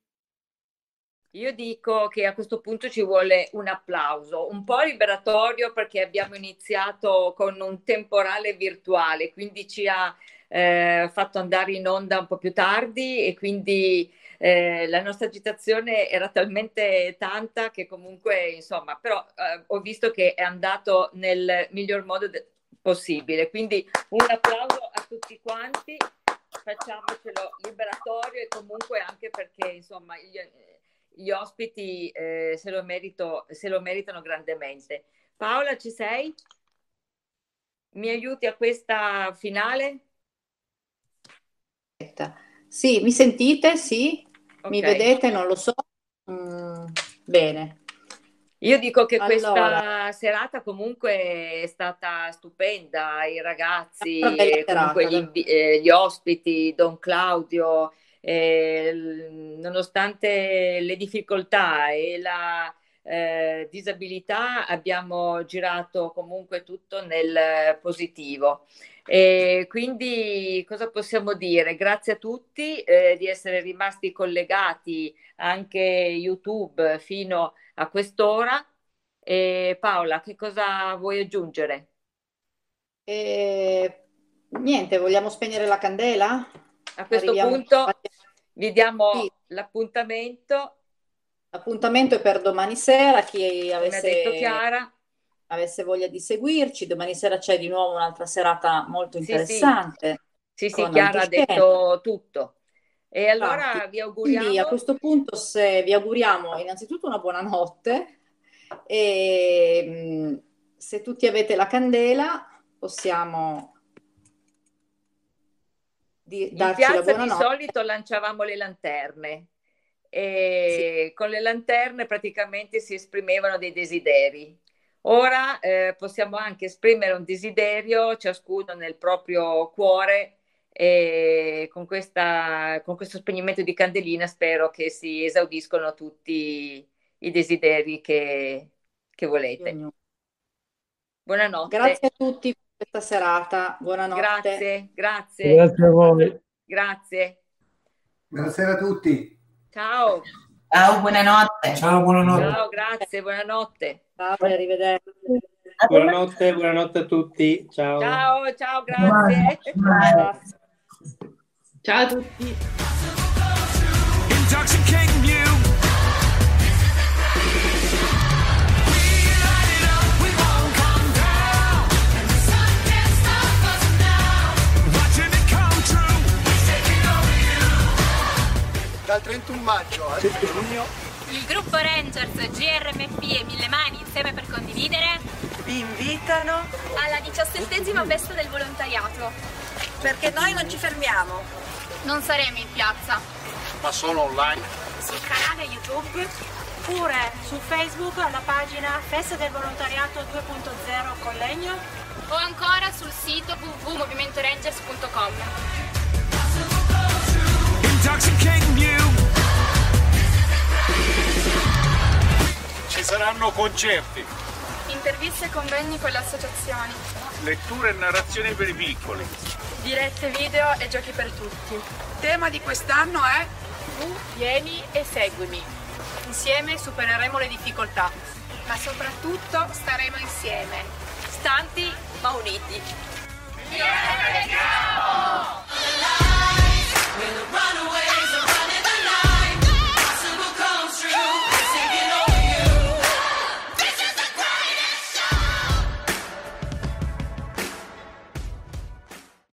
Io dico che a questo punto ci vuole un applauso, un po' liberatorio perché abbiamo iniziato con un temporale virtuale, quindi ci ha eh, fatto andare in onda un po' più tardi e quindi eh, la nostra agitazione era talmente tanta che comunque, insomma, però eh, ho visto che è andato nel miglior modo de- possibile. Quindi un applauso a tutti quanti, facciamocelo liberatorio e comunque anche perché, insomma, io, gli ospiti eh, se, lo merito, se lo meritano grandemente. Paola, ci sei? Mi aiuti a questa finale? Sì, mi sentite? Sì? Okay. Mi vedete? Non lo so. Mm, bene. Io dico che allora. questa serata comunque è stata stupenda, i ragazzi, comunque gli, eh, gli, ospiti, Don Claudio, eh, nonostante le difficoltà e la eh, disabilità abbiamo girato comunque tutto nel positivo. E quindi cosa possiamo dire? Grazie a tutti eh, di essere rimasti collegati anche YouTube fino a quest'ora. E Paola, che cosa vuoi aggiungere? E niente, vogliamo spegnere la candela? A questo Arriviamo- punto vi diamo Sì. L'appuntamento, L'appuntamento è per domani sera, chi avesse, detto Chiara. avesse voglia di seguirci. Domani sera c'è di nuovo un'altra serata molto Sì, sì. interessante. Sì, sì, con Chiara ha detto tutto. E allora Infatti. vi auguriamo... Quindi a questo punto se vi auguriamo innanzitutto una buona notte e mh, se tutti avete la candela possiamo di- In darci la piazza di solito lanciavamo le lanterne e con le lanterne praticamente si esprimevano dei desideri. Ora eh, possiamo anche esprimere un desiderio, ciascuno nel proprio cuore, e con, questa, con questo spegnimento di candelina spero che si esaudiscono tutti i desideri che, che volete. Buonanotte. Grazie a tutti questa serata. Buonanotte. Grazie, grazie. Grazie a voi. Grazie. Buonasera a tutti. Ciao. Ciao, buonanotte. Ciao, buonanotte. Ciao, grazie, buonanotte. Ciao, arrivederci. Buonanotte, buonanotte a tutti. Ciao. Ciao, ciao, grazie. Ciao a tutti. Dal 31 maggio al 7 giugno Il gruppo Rangers GRMP e Mille Mani insieme per condividere Vi invitano alla diciassettesima festa del volontariato. perché noi non ci fermiamo. Non saremo in piazza, ma solo online. sul canale YouTube Oppure su Facebook alla pagina Festa del Volontariato 2.0 Collegno o ancora sul sito www.movimentorangers.com. Intoxicating you. Ci saranno concerti, Interviste e convegni con le associazioni, letture e narrazioni per i piccoli. dirette video e giochi per tutti. Il tema di quest'anno è Tu vieni e seguimi. Insieme supereremo le difficoltà. Ma soprattutto staremo insieme. Stanti ma uniti. You're the trouble. The we're the runaways, are running.